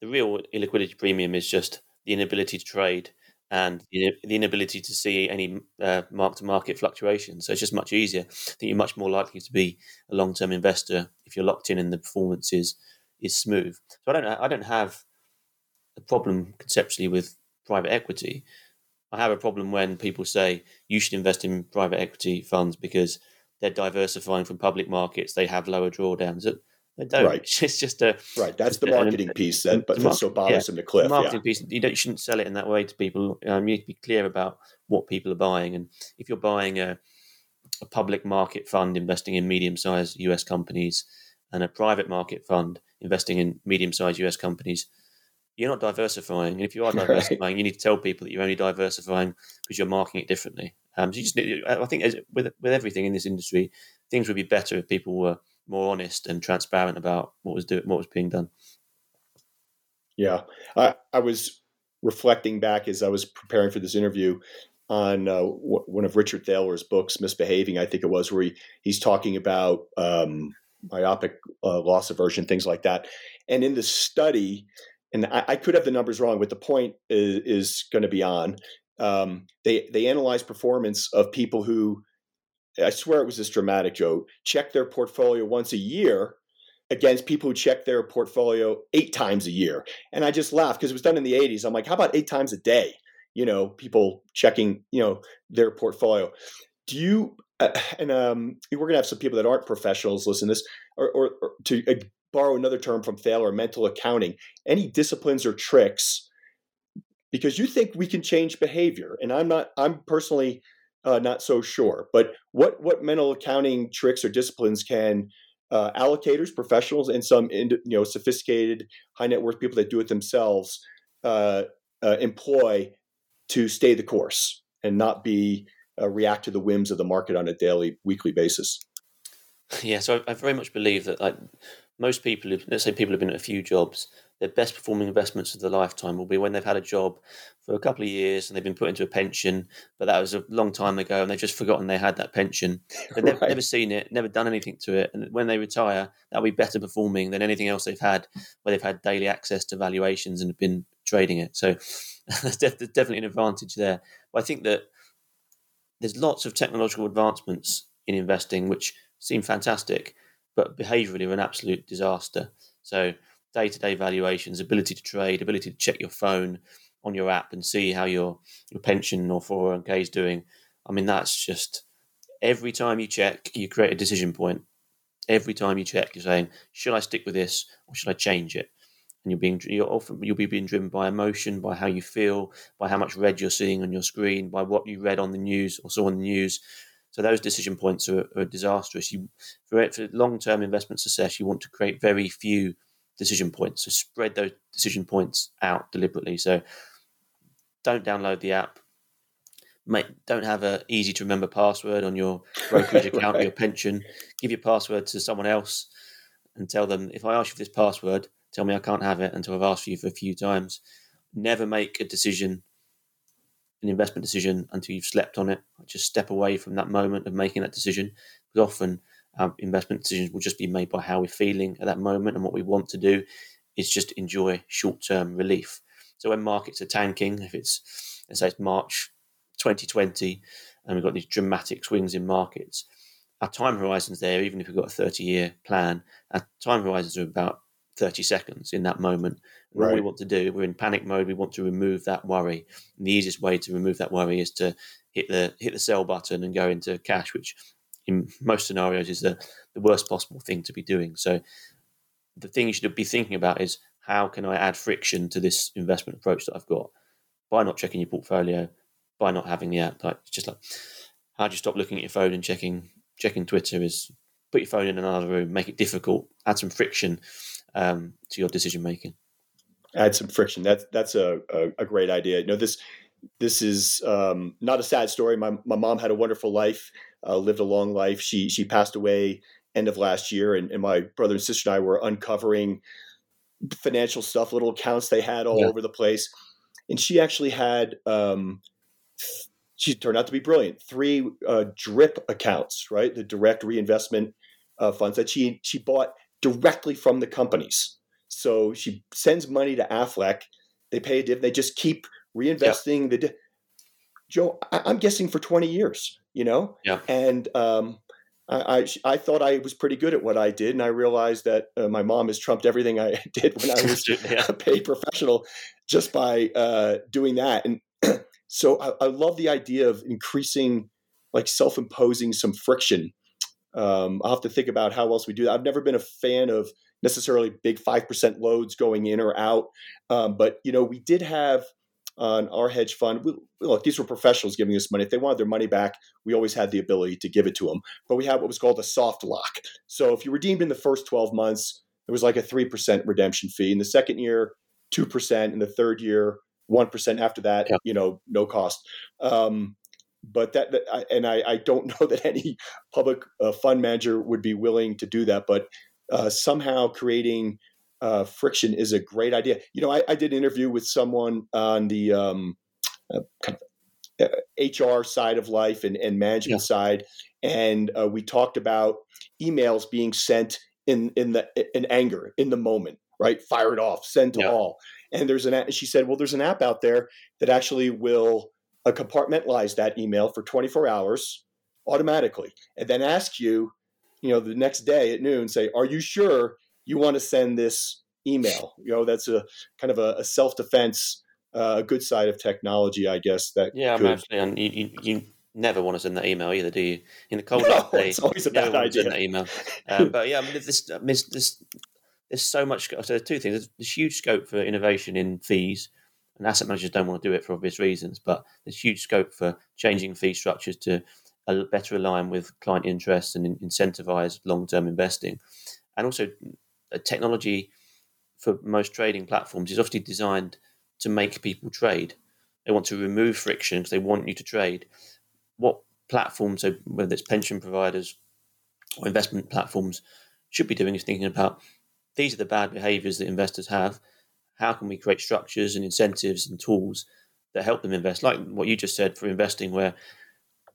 the real illiquidity premium is just the inability to trade and the, inability to see any uh, mark to market fluctuations. So it's just much easier. I think you're much more likely to be a long term investor if you're locked in and the performance is is smooth. So I don't I don't have a problem conceptually with private equity. I have a problem when people say you should invest in private equity funds because they're diversifying from public markets. They have lower drawdowns. They don't. Right. It's just a right. That's the marketing an, piece that, but that's so bothersome yeah, to Cliff. marketing yeah. piece. You don't. You shouldn't sell it in that way to people. Um, you need to be clear about what people are buying, and if you're buying a a public market fund investing in medium-sized U.S. companies and a private market fund investing in medium-sized U.S. companies, you're not diversifying. And if you are diversifying, right. you need to tell people that you're only diversifying because you're marking it differently. Um, so you just, need, I think, as, with with everything in this industry, things would be better if people were more honest and transparent about what was doing, what was being done. Yeah, I, I was reflecting back as I was preparing for this interview on uh, w- one of Richard Thaler's books, Misbehaving, I think it was, where he, he's talking about um, myopic uh, loss aversion, things like that. And in the study, and I, I, could have the numbers wrong, but the point is, is going to be on. Um, they they analyzed performance of people who, I swear it was this dramatic, joke, check their portfolio once a year against people who check their portfolio eight times a year. And I just laughed because it was done in the 80s. I'm like, how about eight times a day? You know, people checking, you know, their portfolio. Do you, uh, and um, we're going to have some people that aren't professionals listen to this, or, or, or to uh, borrow another term from Thaler, mental accounting, any disciplines or tricks, because you think we can change behavior, and I'm not. I'm personally uh, not so sure. But what what mental accounting tricks or disciplines can uh, allocators, professionals, and some you know sophisticated high net worth people that do it themselves uh, uh employ to stay the course and not be uh, react to the whims of the market on a daily, weekly basis? Yeah, so I, very much believe that like most people, let's say people have been at a few jobs, their best performing investments of their lifetime will be when they've had a job for a couple of years and they've been put into a pension, but that was a long time ago and they've just forgotten they had that pension. They've right. never seen it, never done anything to it. And when they retire, that'll be better performing than anything else they've had where they've had daily access to valuations and have been trading it. So there's definitely an advantage there. But I think that there's lots of technological advancements in investing which seem fantastic, but behaviorally are an absolute disaster. So day to day valuations, ability to trade, ability to check your phone on your app and see how your, your pension or 401k is doing. I mean, that's just every time you check, you create a decision point. Every time you check, you're saying, should I stick with this or should I change it? And you're being you're often you'll be being driven by emotion, by how you feel, by how much red you're seeing on your screen, by what you read on the news or saw on the news. So those decision points are, are disastrous. You for, for long term investment success, you want to create very few decision points. So spread those decision points out deliberately. So don't download the app. Mate, don't have a easy to remember password on your brokerage account or your pension. Give your password to someone else and tell them if I ask you for this password, tell me I can't have it until I've asked for you for a few times. Never make a decision, an investment decision, until you've slept on it. Just step away from that moment of making that decision. Because often our investment decisions will just be made by how we're feeling at that moment, and what we want to do is just enjoy short-term relief. So when markets are tanking, if it's let's say it's March 2020, and we've got these dramatic swings in markets, our time horizons there, even if we've got a 30-year plan, our time horizons are about 30 seconds in that moment. Right. What we want to do, we're in panic mode. We want to remove that worry. And the easiest way to remove that worry is to hit the hit the sell button and go into cash, which in most scenarios is the, the worst possible thing to be doing. So the thing you should be thinking about is how can I add friction to this investment approach that I've got by not checking your portfolio, by not having the app. Like it's just like how do you stop looking at your phone and checking checking Twitter is put your phone in another room, make it difficult, add some friction um, to your decision making. Add some friction. That's that's a, a, a great idea. You know this this is um, not a sad story. My my mom had a wonderful life uh, lived a long life. She she passed away end of last year, and, and, my brother and sister and I were uncovering financial stuff, little accounts they had all yeah. over the place. And she actually had, um, she turned out to be brilliant. Three uh, DRIP accounts, right? The direct reinvestment uh, funds that she she bought directly from the companies. So she sends money to Aflac. They pay a div. They just keep reinvesting yeah. the. Joe, I, am guessing for 20 years you know? Yeah. And um, I, I, I thought I was pretty good at what I did, and I realized that uh, my mom has trumped everything I did when I was yeah. a paid professional just by uh, doing that. And so I, I, love the idea of increasing, like self-imposing some friction. Um, I'll have to think about how else we do that. I've never been a fan of necessarily big five percent loads going in or out, um, but you know we did have on our hedge fund. We, look, these were professionals giving us money. If they wanted their money back, we always had the ability to give it to them. But we had what was called a soft lock. So if you redeemed in the first 12 months, it was like a 3% redemption fee. In the second year, 2%. In the third year, 1% after that, yeah. you know, no cost. Um, but that, that and I, I, don't know that any public uh, fund manager would be willing to do that. But uh, somehow creating uh, friction is a great idea. You know, I, I did an interview with someone on the um, uh, kind of HR uh, side of life and, and management yeah. side, and uh, we talked about emails being sent in in the in anger in the moment, right? Fire it off, send to yeah. all. And there's an she said, well, there's an app out there that actually will compartmentalize that email for 24 hours automatically, and then ask you, you know, the next day at noon, say, are you sure you want to send this email. You know, that's a kind of a, a self defense, uh, a good side of technology, I guess. That yeah, could... absolutely. And you, you, you, never want to send that email either, do you? In the cold no, day, it's always a bad idea. Send that email. Um, but yeah, I mean, this, this, this, there's so much. So there's two things. There's, there's huge scope for innovation in fees. And asset managers don't want to do it for obvious reasons, but there's huge scope for changing fee structures to uh, better align with client interests and incentivize long-term investing, and also technology for most trading platforms is obviously designed to make people trade. They want to remove friction because they want you to trade. What platforms, so whether it's pension providers or investment platforms, should be doing is thinking about these are the bad behaviors that investors have. How can we create structures and incentives and tools that help them invest? Like what you just said for investing, where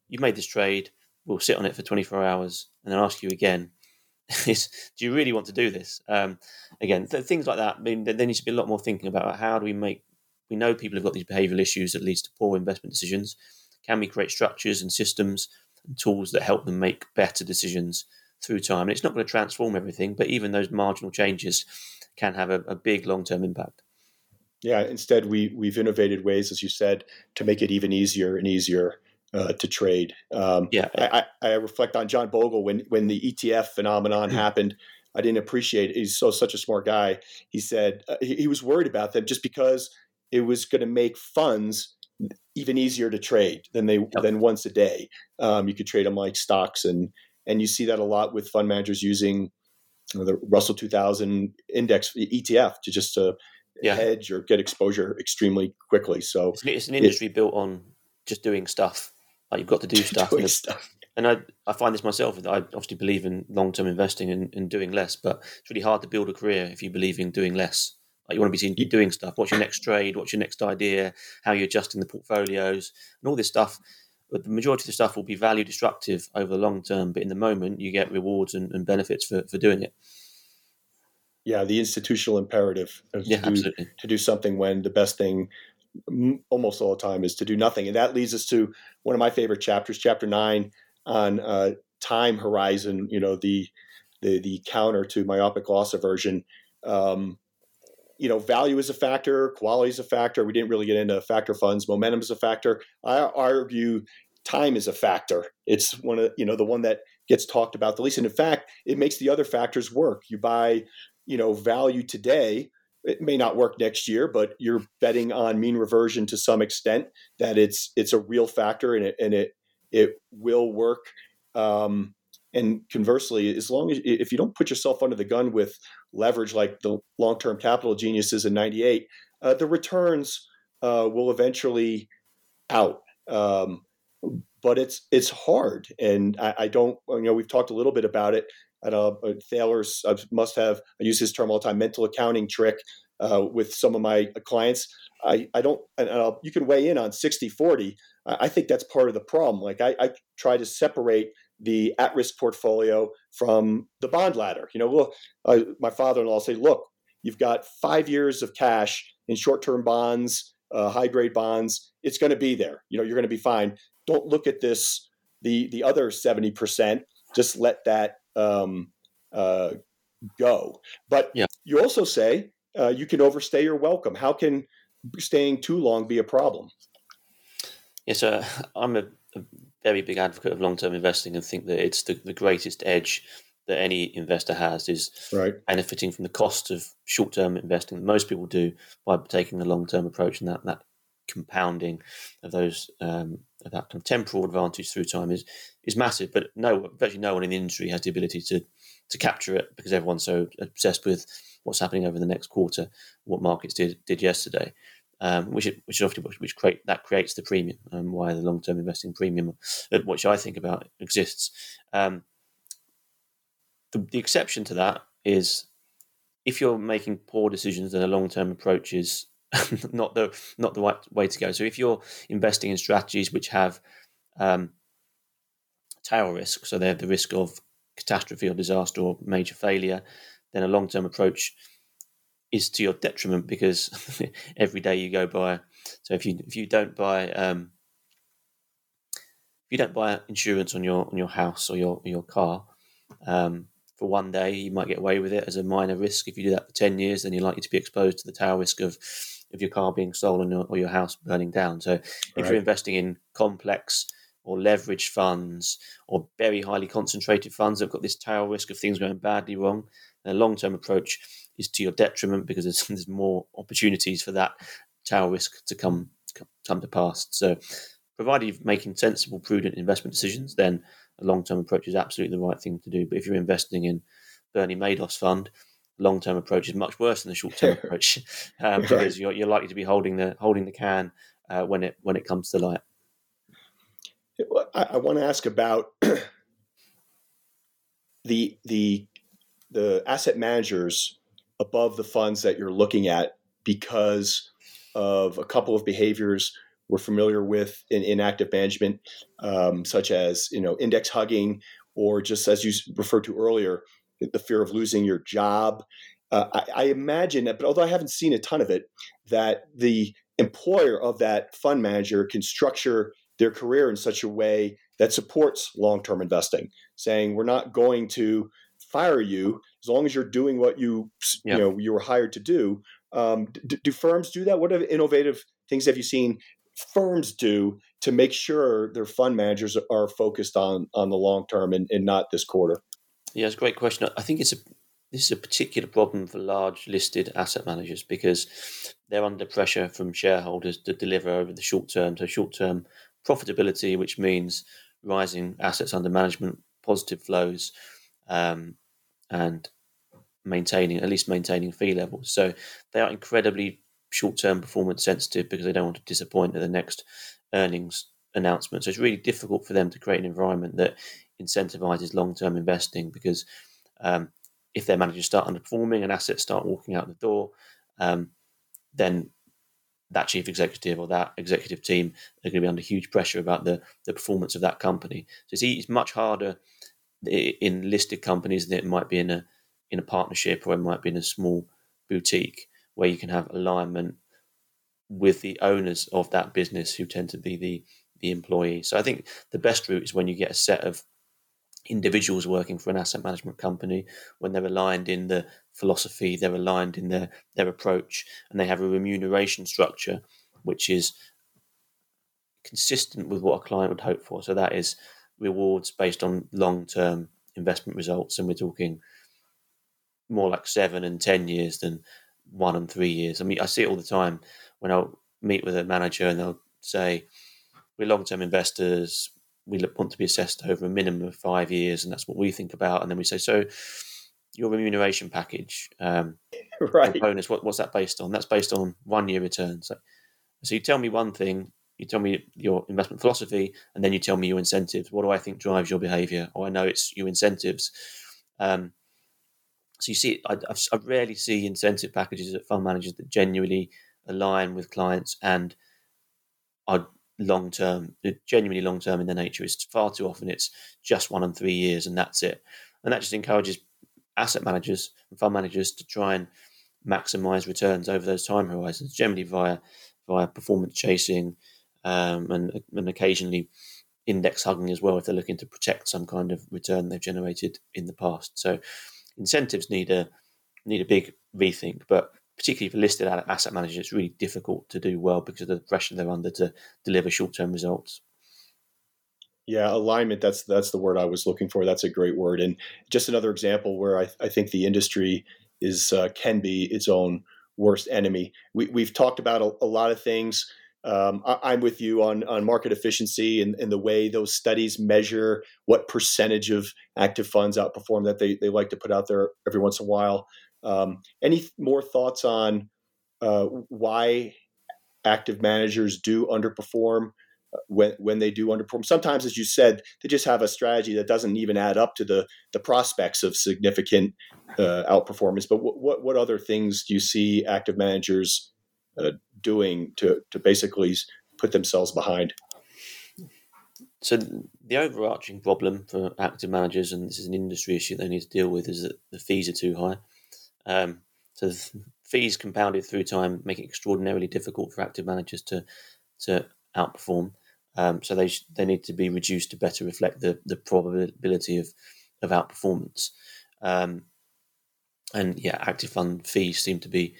you made this trade, we'll sit on it for 24 hours and then ask you again, is do you really want to do this? Um, again, th- things like that. I mean, there needs to be a lot more thinking about how do we make, we know people have got these behavioral issues that leads to poor investment decisions. Can we create structures and systems and tools that help them make better decisions through time? And it's not going to transform everything, but even those marginal changes can have a, a big long term impact. Yeah, instead, we, we've innovated ways, as you said, to make it even easier and easier uh, to trade. Um, yeah, I, I, reflect on John Bogle when when the ETF phenomenon mm-hmm. happened. I didn't appreciate. It. He's so such a smart guy. He said uh, he, he, was worried about them just because it was going to make funds even easier to trade than they yep. than once a day. Um, you could trade them like stocks, and and you see that a lot with fund managers using you know, the Russell 2000 index ETF to just to yeah. hedge or get exposure extremely quickly. So it's, it's an industry built on just doing stuff like you've got to do stuff. and, stuff. and I, I find this myself. I obviously believe in long term investing and, and doing less, but it's really hard to build a career if you believe in doing less. Like you want to be seen doing stuff. What's your next trade? What's your next idea? How you're adjusting the portfolios and all this stuff. But the majority of the stuff will be value destructive over the long term. But in the moment, you get rewards and, and benefits for, for doing it. Yeah, the institutional imperative yeah, to, do, to do something when the best thing almost all the time is to do nothing. And that leads us to one of my favorite chapters, chapter nine on uh, time horizon, you know, the, the, the counter to myopic loss aversion. Um, you know, value is a factor, quality is a factor. We didn't really get into factor funds. Momentum is a factor. I argue time is a factor. It's one of, you know, the one that gets talked about the least. And in fact, it makes the other factors work. You buy, you know, value today it may not work next year, but you're betting on mean reversion to some extent that it's it's a real factor and it and it it will work. Um, and conversely, as long as if you don't put yourself under the gun with leverage like the long term capital geniuses in '98, uh, the returns uh, will eventually out. Um, but it's it's hard, and I, I, don't. You know, we've talked a little bit about it at a, a Thaler's must have. I use his term all the time. Mental accounting trick uh, with some of my clients. I, I don't. And I'll, you can weigh in on 60-40. I, I think that's part of the problem. Like I, I try to separate the at-risk portfolio from the bond ladder. You know, well, uh, my father-in-law will say, "Look, you've got five years of cash in short-term bonds, uh, high-grade bonds. It's going to be there. You know, you're going to be fine. Don't look at this. The the other seventy percent. Just let that um, uh, go. But yeah. you also say uh, you can overstay your welcome. How can staying too long be a problem? Yes, uh, I'm a, a, very big advocate of long-term investing and think that it's the, the greatest edge that any investor has is right. benefiting from the cost of short-term investing that most people do by taking a long-term approach and that that compounding of those um, of that kind of temporal advantage through time is is massive. But no, virtually no one in the industry has the ability to to capture it because everyone's so obsessed with what's happening over the next quarter, what markets did did yesterday. Um, which which often which create that creates the premium and why the long term investing premium, uh, which I think about exists. Um, the, the exception to that is if you're making poor decisions, then a long term approach is not the not the right way to go. So if you're investing in strategies which have um, tail risk, so they have the risk of catastrophe or disaster or major failure, then a long term approach is to your detriment because every day you go by. So if you if you don't buy um, if you don't buy insurance on your on your house or your your car um, for one day, you might get away with it as a minor risk. If you do that for ten years, then you're likely to be exposed to the tail risk of of your car being stolen or, or your house burning down. So if right. you're investing in complex or leveraged funds or very highly concentrated funds that have got this tail risk of things going badly wrong, a long term approach is to your detriment because there's, there's more opportunities for that tail risk to come come to pass. So, provided you're making sensible, prudent investment decisions, then a long term approach is absolutely the right thing to do. But if you're investing in Bernie Madoff's fund, long term approach is much worse than the short term approach um, right. because you're, you're likely to be holding the holding the can uh, when it when it comes to light. I, I want to ask about the the the asset managers above the funds that you're looking at because of a couple of behaviors we're familiar with in, active management, um, such as you know index hugging, or just as you referred to earlier, the fear of losing your job. Uh, I, I, imagine that, but although I haven't seen a ton of it, that the employer of that fund manager can structure their career in such a way that supports long-term investing, saying we're not going to fire you as long as you're doing what you you know you were hired to do. Um, do, do firms do that? What are innovative things have you seen firms do to make sure their fund managers are focused on on the long term and, and not this quarter? Yeah, it's a great question. I think it's a this is a particular problem for large listed asset managers because they're under pressure from shareholders to deliver over the short term. So short term profitability, which means rising assets under management, positive flows, um, and maintaining at least maintaining fee levels. So they are incredibly short term performance sensitive because they don't want to disappoint at the next earnings announcement. So it's really difficult for them to create an environment that incentivizes long term investing because um, if their managers start underperforming and assets start walking out the door, um, then that chief executive or that executive team are going to be under huge pressure about the, the performance of that company. So it's, it's much harder in listed companies than it might be in a in a partnership or it might be in a small boutique where you can have alignment with the owners of that business who tend to be the the employee. So I think the best route is when you get a set of individuals working for an asset management company when they're aligned in the philosophy, they're aligned in their their approach, and they have a remuneration structure which is consistent with what a client would hope for. So that is rewards based on long term investment results, and we're talking more like seven and ten years than one and three years. I mean, I see it all the time when I meet with a manager and they'll say, "We're long-term investors. We want to be assessed over a minimum of five years, and that's what we think about." And then we say, "So, your remuneration package, um, right? Bonus. What, what's that based on? That's based on one-year returns. So, so you tell me one thing." You tell me your investment philosophy, and then you tell me your incentives. What do I think drives your behaviour? Oh, I know it's your incentives. Um, so you see, I, I rarely see incentive packages at fund managers that genuinely align with clients and are long term, genuinely long term in their nature. It's far too often it's just one and three years and that's it, and that just encourages asset managers and fund managers to try and maximize returns over those time horizons, generally via via performance chasing um, and and occasionally index hugging as well if they're looking to protect some kind of return they've generated in the past. So incentives need a need a big rethink, but particularly for listed asset managers, it's really difficult to do well because of the pressure they're under to deliver short term results. Yeah, alignment. That's that's the word I was looking for. That's a great word, and just another example where I, I think the industry is uh, can be its own worst enemy. We, we've talked about a, a lot of things um, I, am with you on on market efficiency and, and, the way those studies measure what percentage of active funds outperform that they, they like to put out there every once in a while. Um, any more thoughts on uh, why active managers do underperform uh, when when they do underperform? Sometimes, as you said, they just have a strategy that doesn't even add up to the the prospects of significant uh, outperformance. But what what other things do you see active managers uh, doing to to basically put themselves behind. So the overarching problem for active managers, and this is an industry issue they need to deal with, is that the fees are too high. Um, so fees compounded through time make it extraordinarily difficult for active managers to to outperform. Um, so they sh- they need to be reduced to better reflect the the probability of of outperformance. Um, and yeah, active fund fees seem to be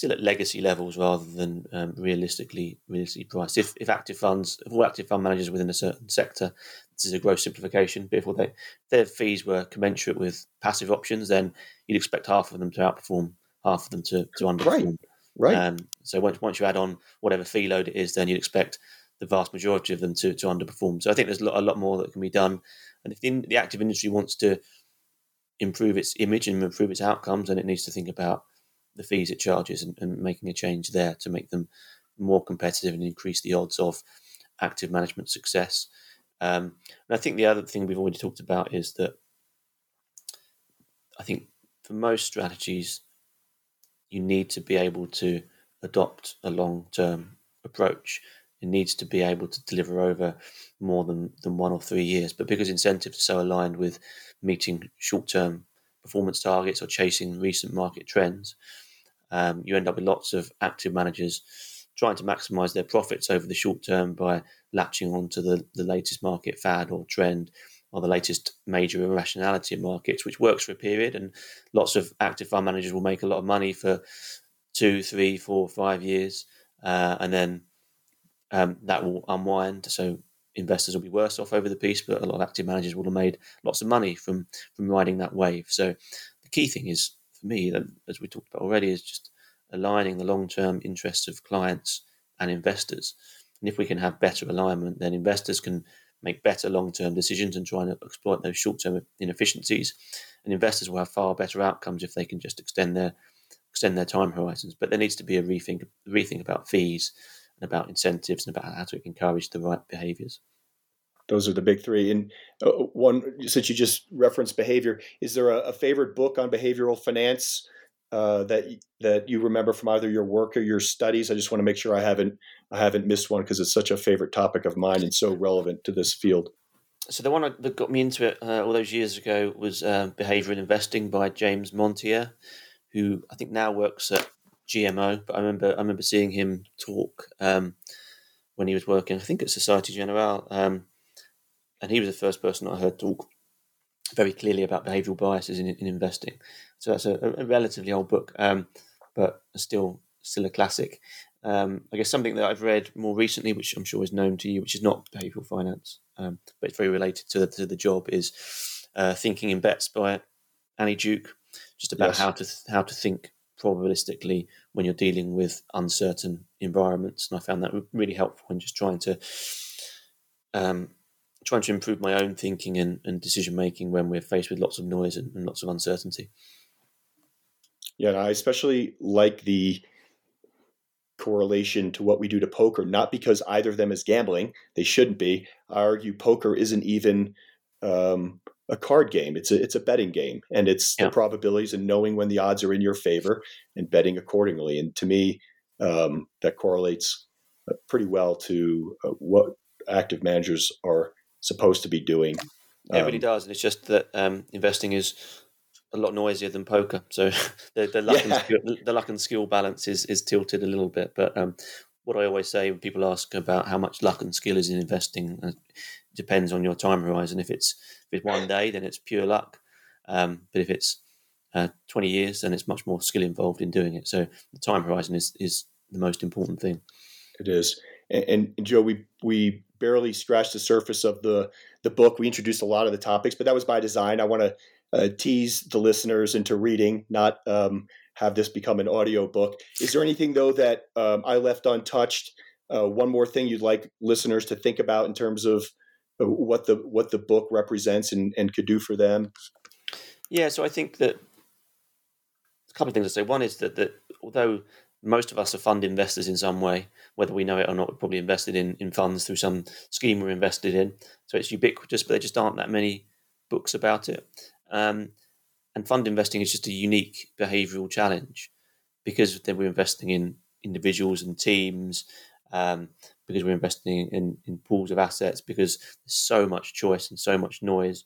still at legacy levels rather than um, realistically realistically priced. If, if active funds, if all active fund managers within a certain sector, this is a gross simplification. But if they, their fees were commensurate with passive options, then you'd expect half of them to outperform, half of them to, to underperform. Right. Right. Um, so once once you add on whatever fee load it is, then you'd expect the vast majority of them to, to underperform. So I think there's a lot, a lot more that can be done. And if the, the active industry wants to improve its image and improve its outcomes, then it needs to think about the fees it charges and, and making a change there to make them more competitive and increase the odds of active management success. Um, and I think the other thing we've already talked about is that I think for most strategies, you need to be able to adopt a long term approach. It needs to be able to deliver over more than, than one or three years. But because incentives are so aligned with meeting short term performance targets or chasing recent market trends, um, you end up with lots of active managers trying to maximize their profits over the short term by latching onto the, the latest market fad or trend or the latest major irrationality in markets, which works for a period. And lots of active fund managers will make a lot of money for two, three, four, five years, uh, and then um, that will unwind. So investors will be worse off over the piece, but a lot of active managers will have made lots of money from from riding that wave. So the key thing is for me, as we talked about already, is just aligning the long term interests of clients and investors. And if we can have better alignment, then investors can make better long term decisions and try and exploit those short term inefficiencies. And investors will have far better outcomes if they can just extend their extend their time horizons. But there needs to be a rethink rethink about fees and about incentives and about how to encourage the right behaviors. Those are the big three. And uh, one, since you just referenced behavior, is there a, a favorite book on behavioral finance uh, that that you remember from either your work or your studies? I just want to make sure I haven't I haven't missed one because it's such a favorite topic of mine and so relevant to this field. So the one that got me into it uh, all those years ago was uh, Behavioral Investing by James Montier, who I think now works at GMO. But I remember I remember seeing him talk um, when he was working, I think at Societe Generale, um, and he was the first person I heard talk very clearly about behavioural biases in, in investing. So that's a, a relatively old book, um, but still still a classic. Um, I guess something that I've read more recently, which I'm sure is known to you, which is not behavioural finance, um, but it's very related to the, to the job, is uh, Thinking in Bets by Annie Duke, just about yes. how to how to think probabilistically when you're dealing with uncertain environments. And I found that really helpful when just trying to um, trying to improve my own thinking and, and decision making when we're faced with lots of noise and, and lots of uncertainty. Yeah, I especially like the correlation to what we do to poker, not because either of them is gambling. They shouldn't be. I argue poker isn't even um, a card game. It's a it's a betting game, and it's yeah. the probabilities and knowing when the odds are in your favor and betting accordingly. And to me, um, that correlates uh, pretty well to uh, what active managers are supposed to be doing. It really um, does, and it's just that um, investing is a lot noisier than poker. So the, the luck yeah. and skill, the luck and skill balance is is tilted a little bit. But um, what I always say when people ask about how much luck and skill is in investing uh, depends on your time horizon. If it's if it's one day, then it's pure luck. Um, but if it's uh, 20 years, then it's much more skill involved in doing it. So the time horizon is is the most important thing. It is. And, and Joe, we we barely scratched the surface of the the book. We introduced a lot of the topics, but that was by design. I want to uh, tease the listeners into reading, not um, have this become an audio book. Is there anything though that um, I left untouched? Uh, one more thing you'd like listeners to think about in terms of uh, what the what the book represents and, and could do for them? Yeah, so I think that a couple of things to say. One is that that although most of us are fund investors in some way, whether we know it or not. We're probably invested in, in funds through some scheme we're invested in. So it's ubiquitous, but there just aren't that many books about it. Um, and fund investing is just a unique behavioral challenge because then we're investing in individuals and teams, um, because we're investing in, in pools of assets, because there's so much choice and so much noise.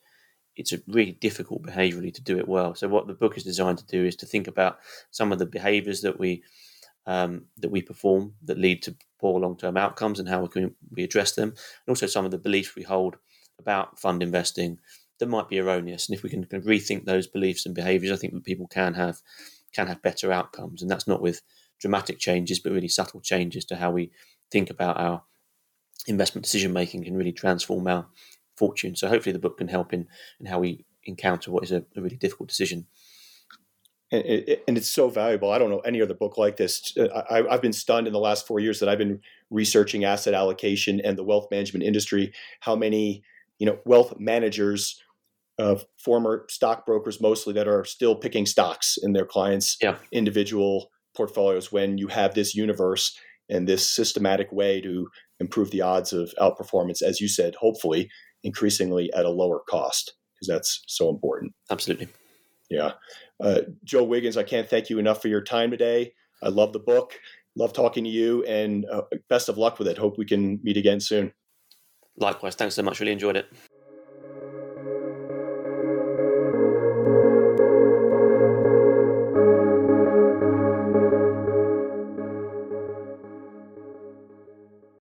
It's really difficult behaviorally to do it well. So, what the book is designed to do is to think about some of the behaviors that we um, that we perform that lead to poor long term outcomes and how we can we address them, and also some of the beliefs we hold about fund investing that might be erroneous. And if we can rethink those beliefs and behaviours, I think that people can have can have better outcomes, and that's not with dramatic changes, but really subtle changes to how we think about our investment decision making can really transform our fortune. So hopefully the book can help in in how we encounter what is a, a really difficult decision and, it, and, it's so valuable. I don't know any other book like this. I, have been stunned in the last four years that I've been researching asset allocation and the wealth management industry. How many you know wealth managers, uh, former stockbrokers mostly, that are still picking stocks in their clients' yeah. individual portfolios. When you have this universe and this systematic way to improve the odds of outperformance, as you said, hopefully increasingly at a lower cost, because that's so important. Absolutely. Yeah. Uh, Joe Wiggins, I can't thank you enough for your time today. I love the book. Love talking to you and uh, best of luck with it. Hope we can meet again soon. Likewise. Thanks so much. Really enjoyed it.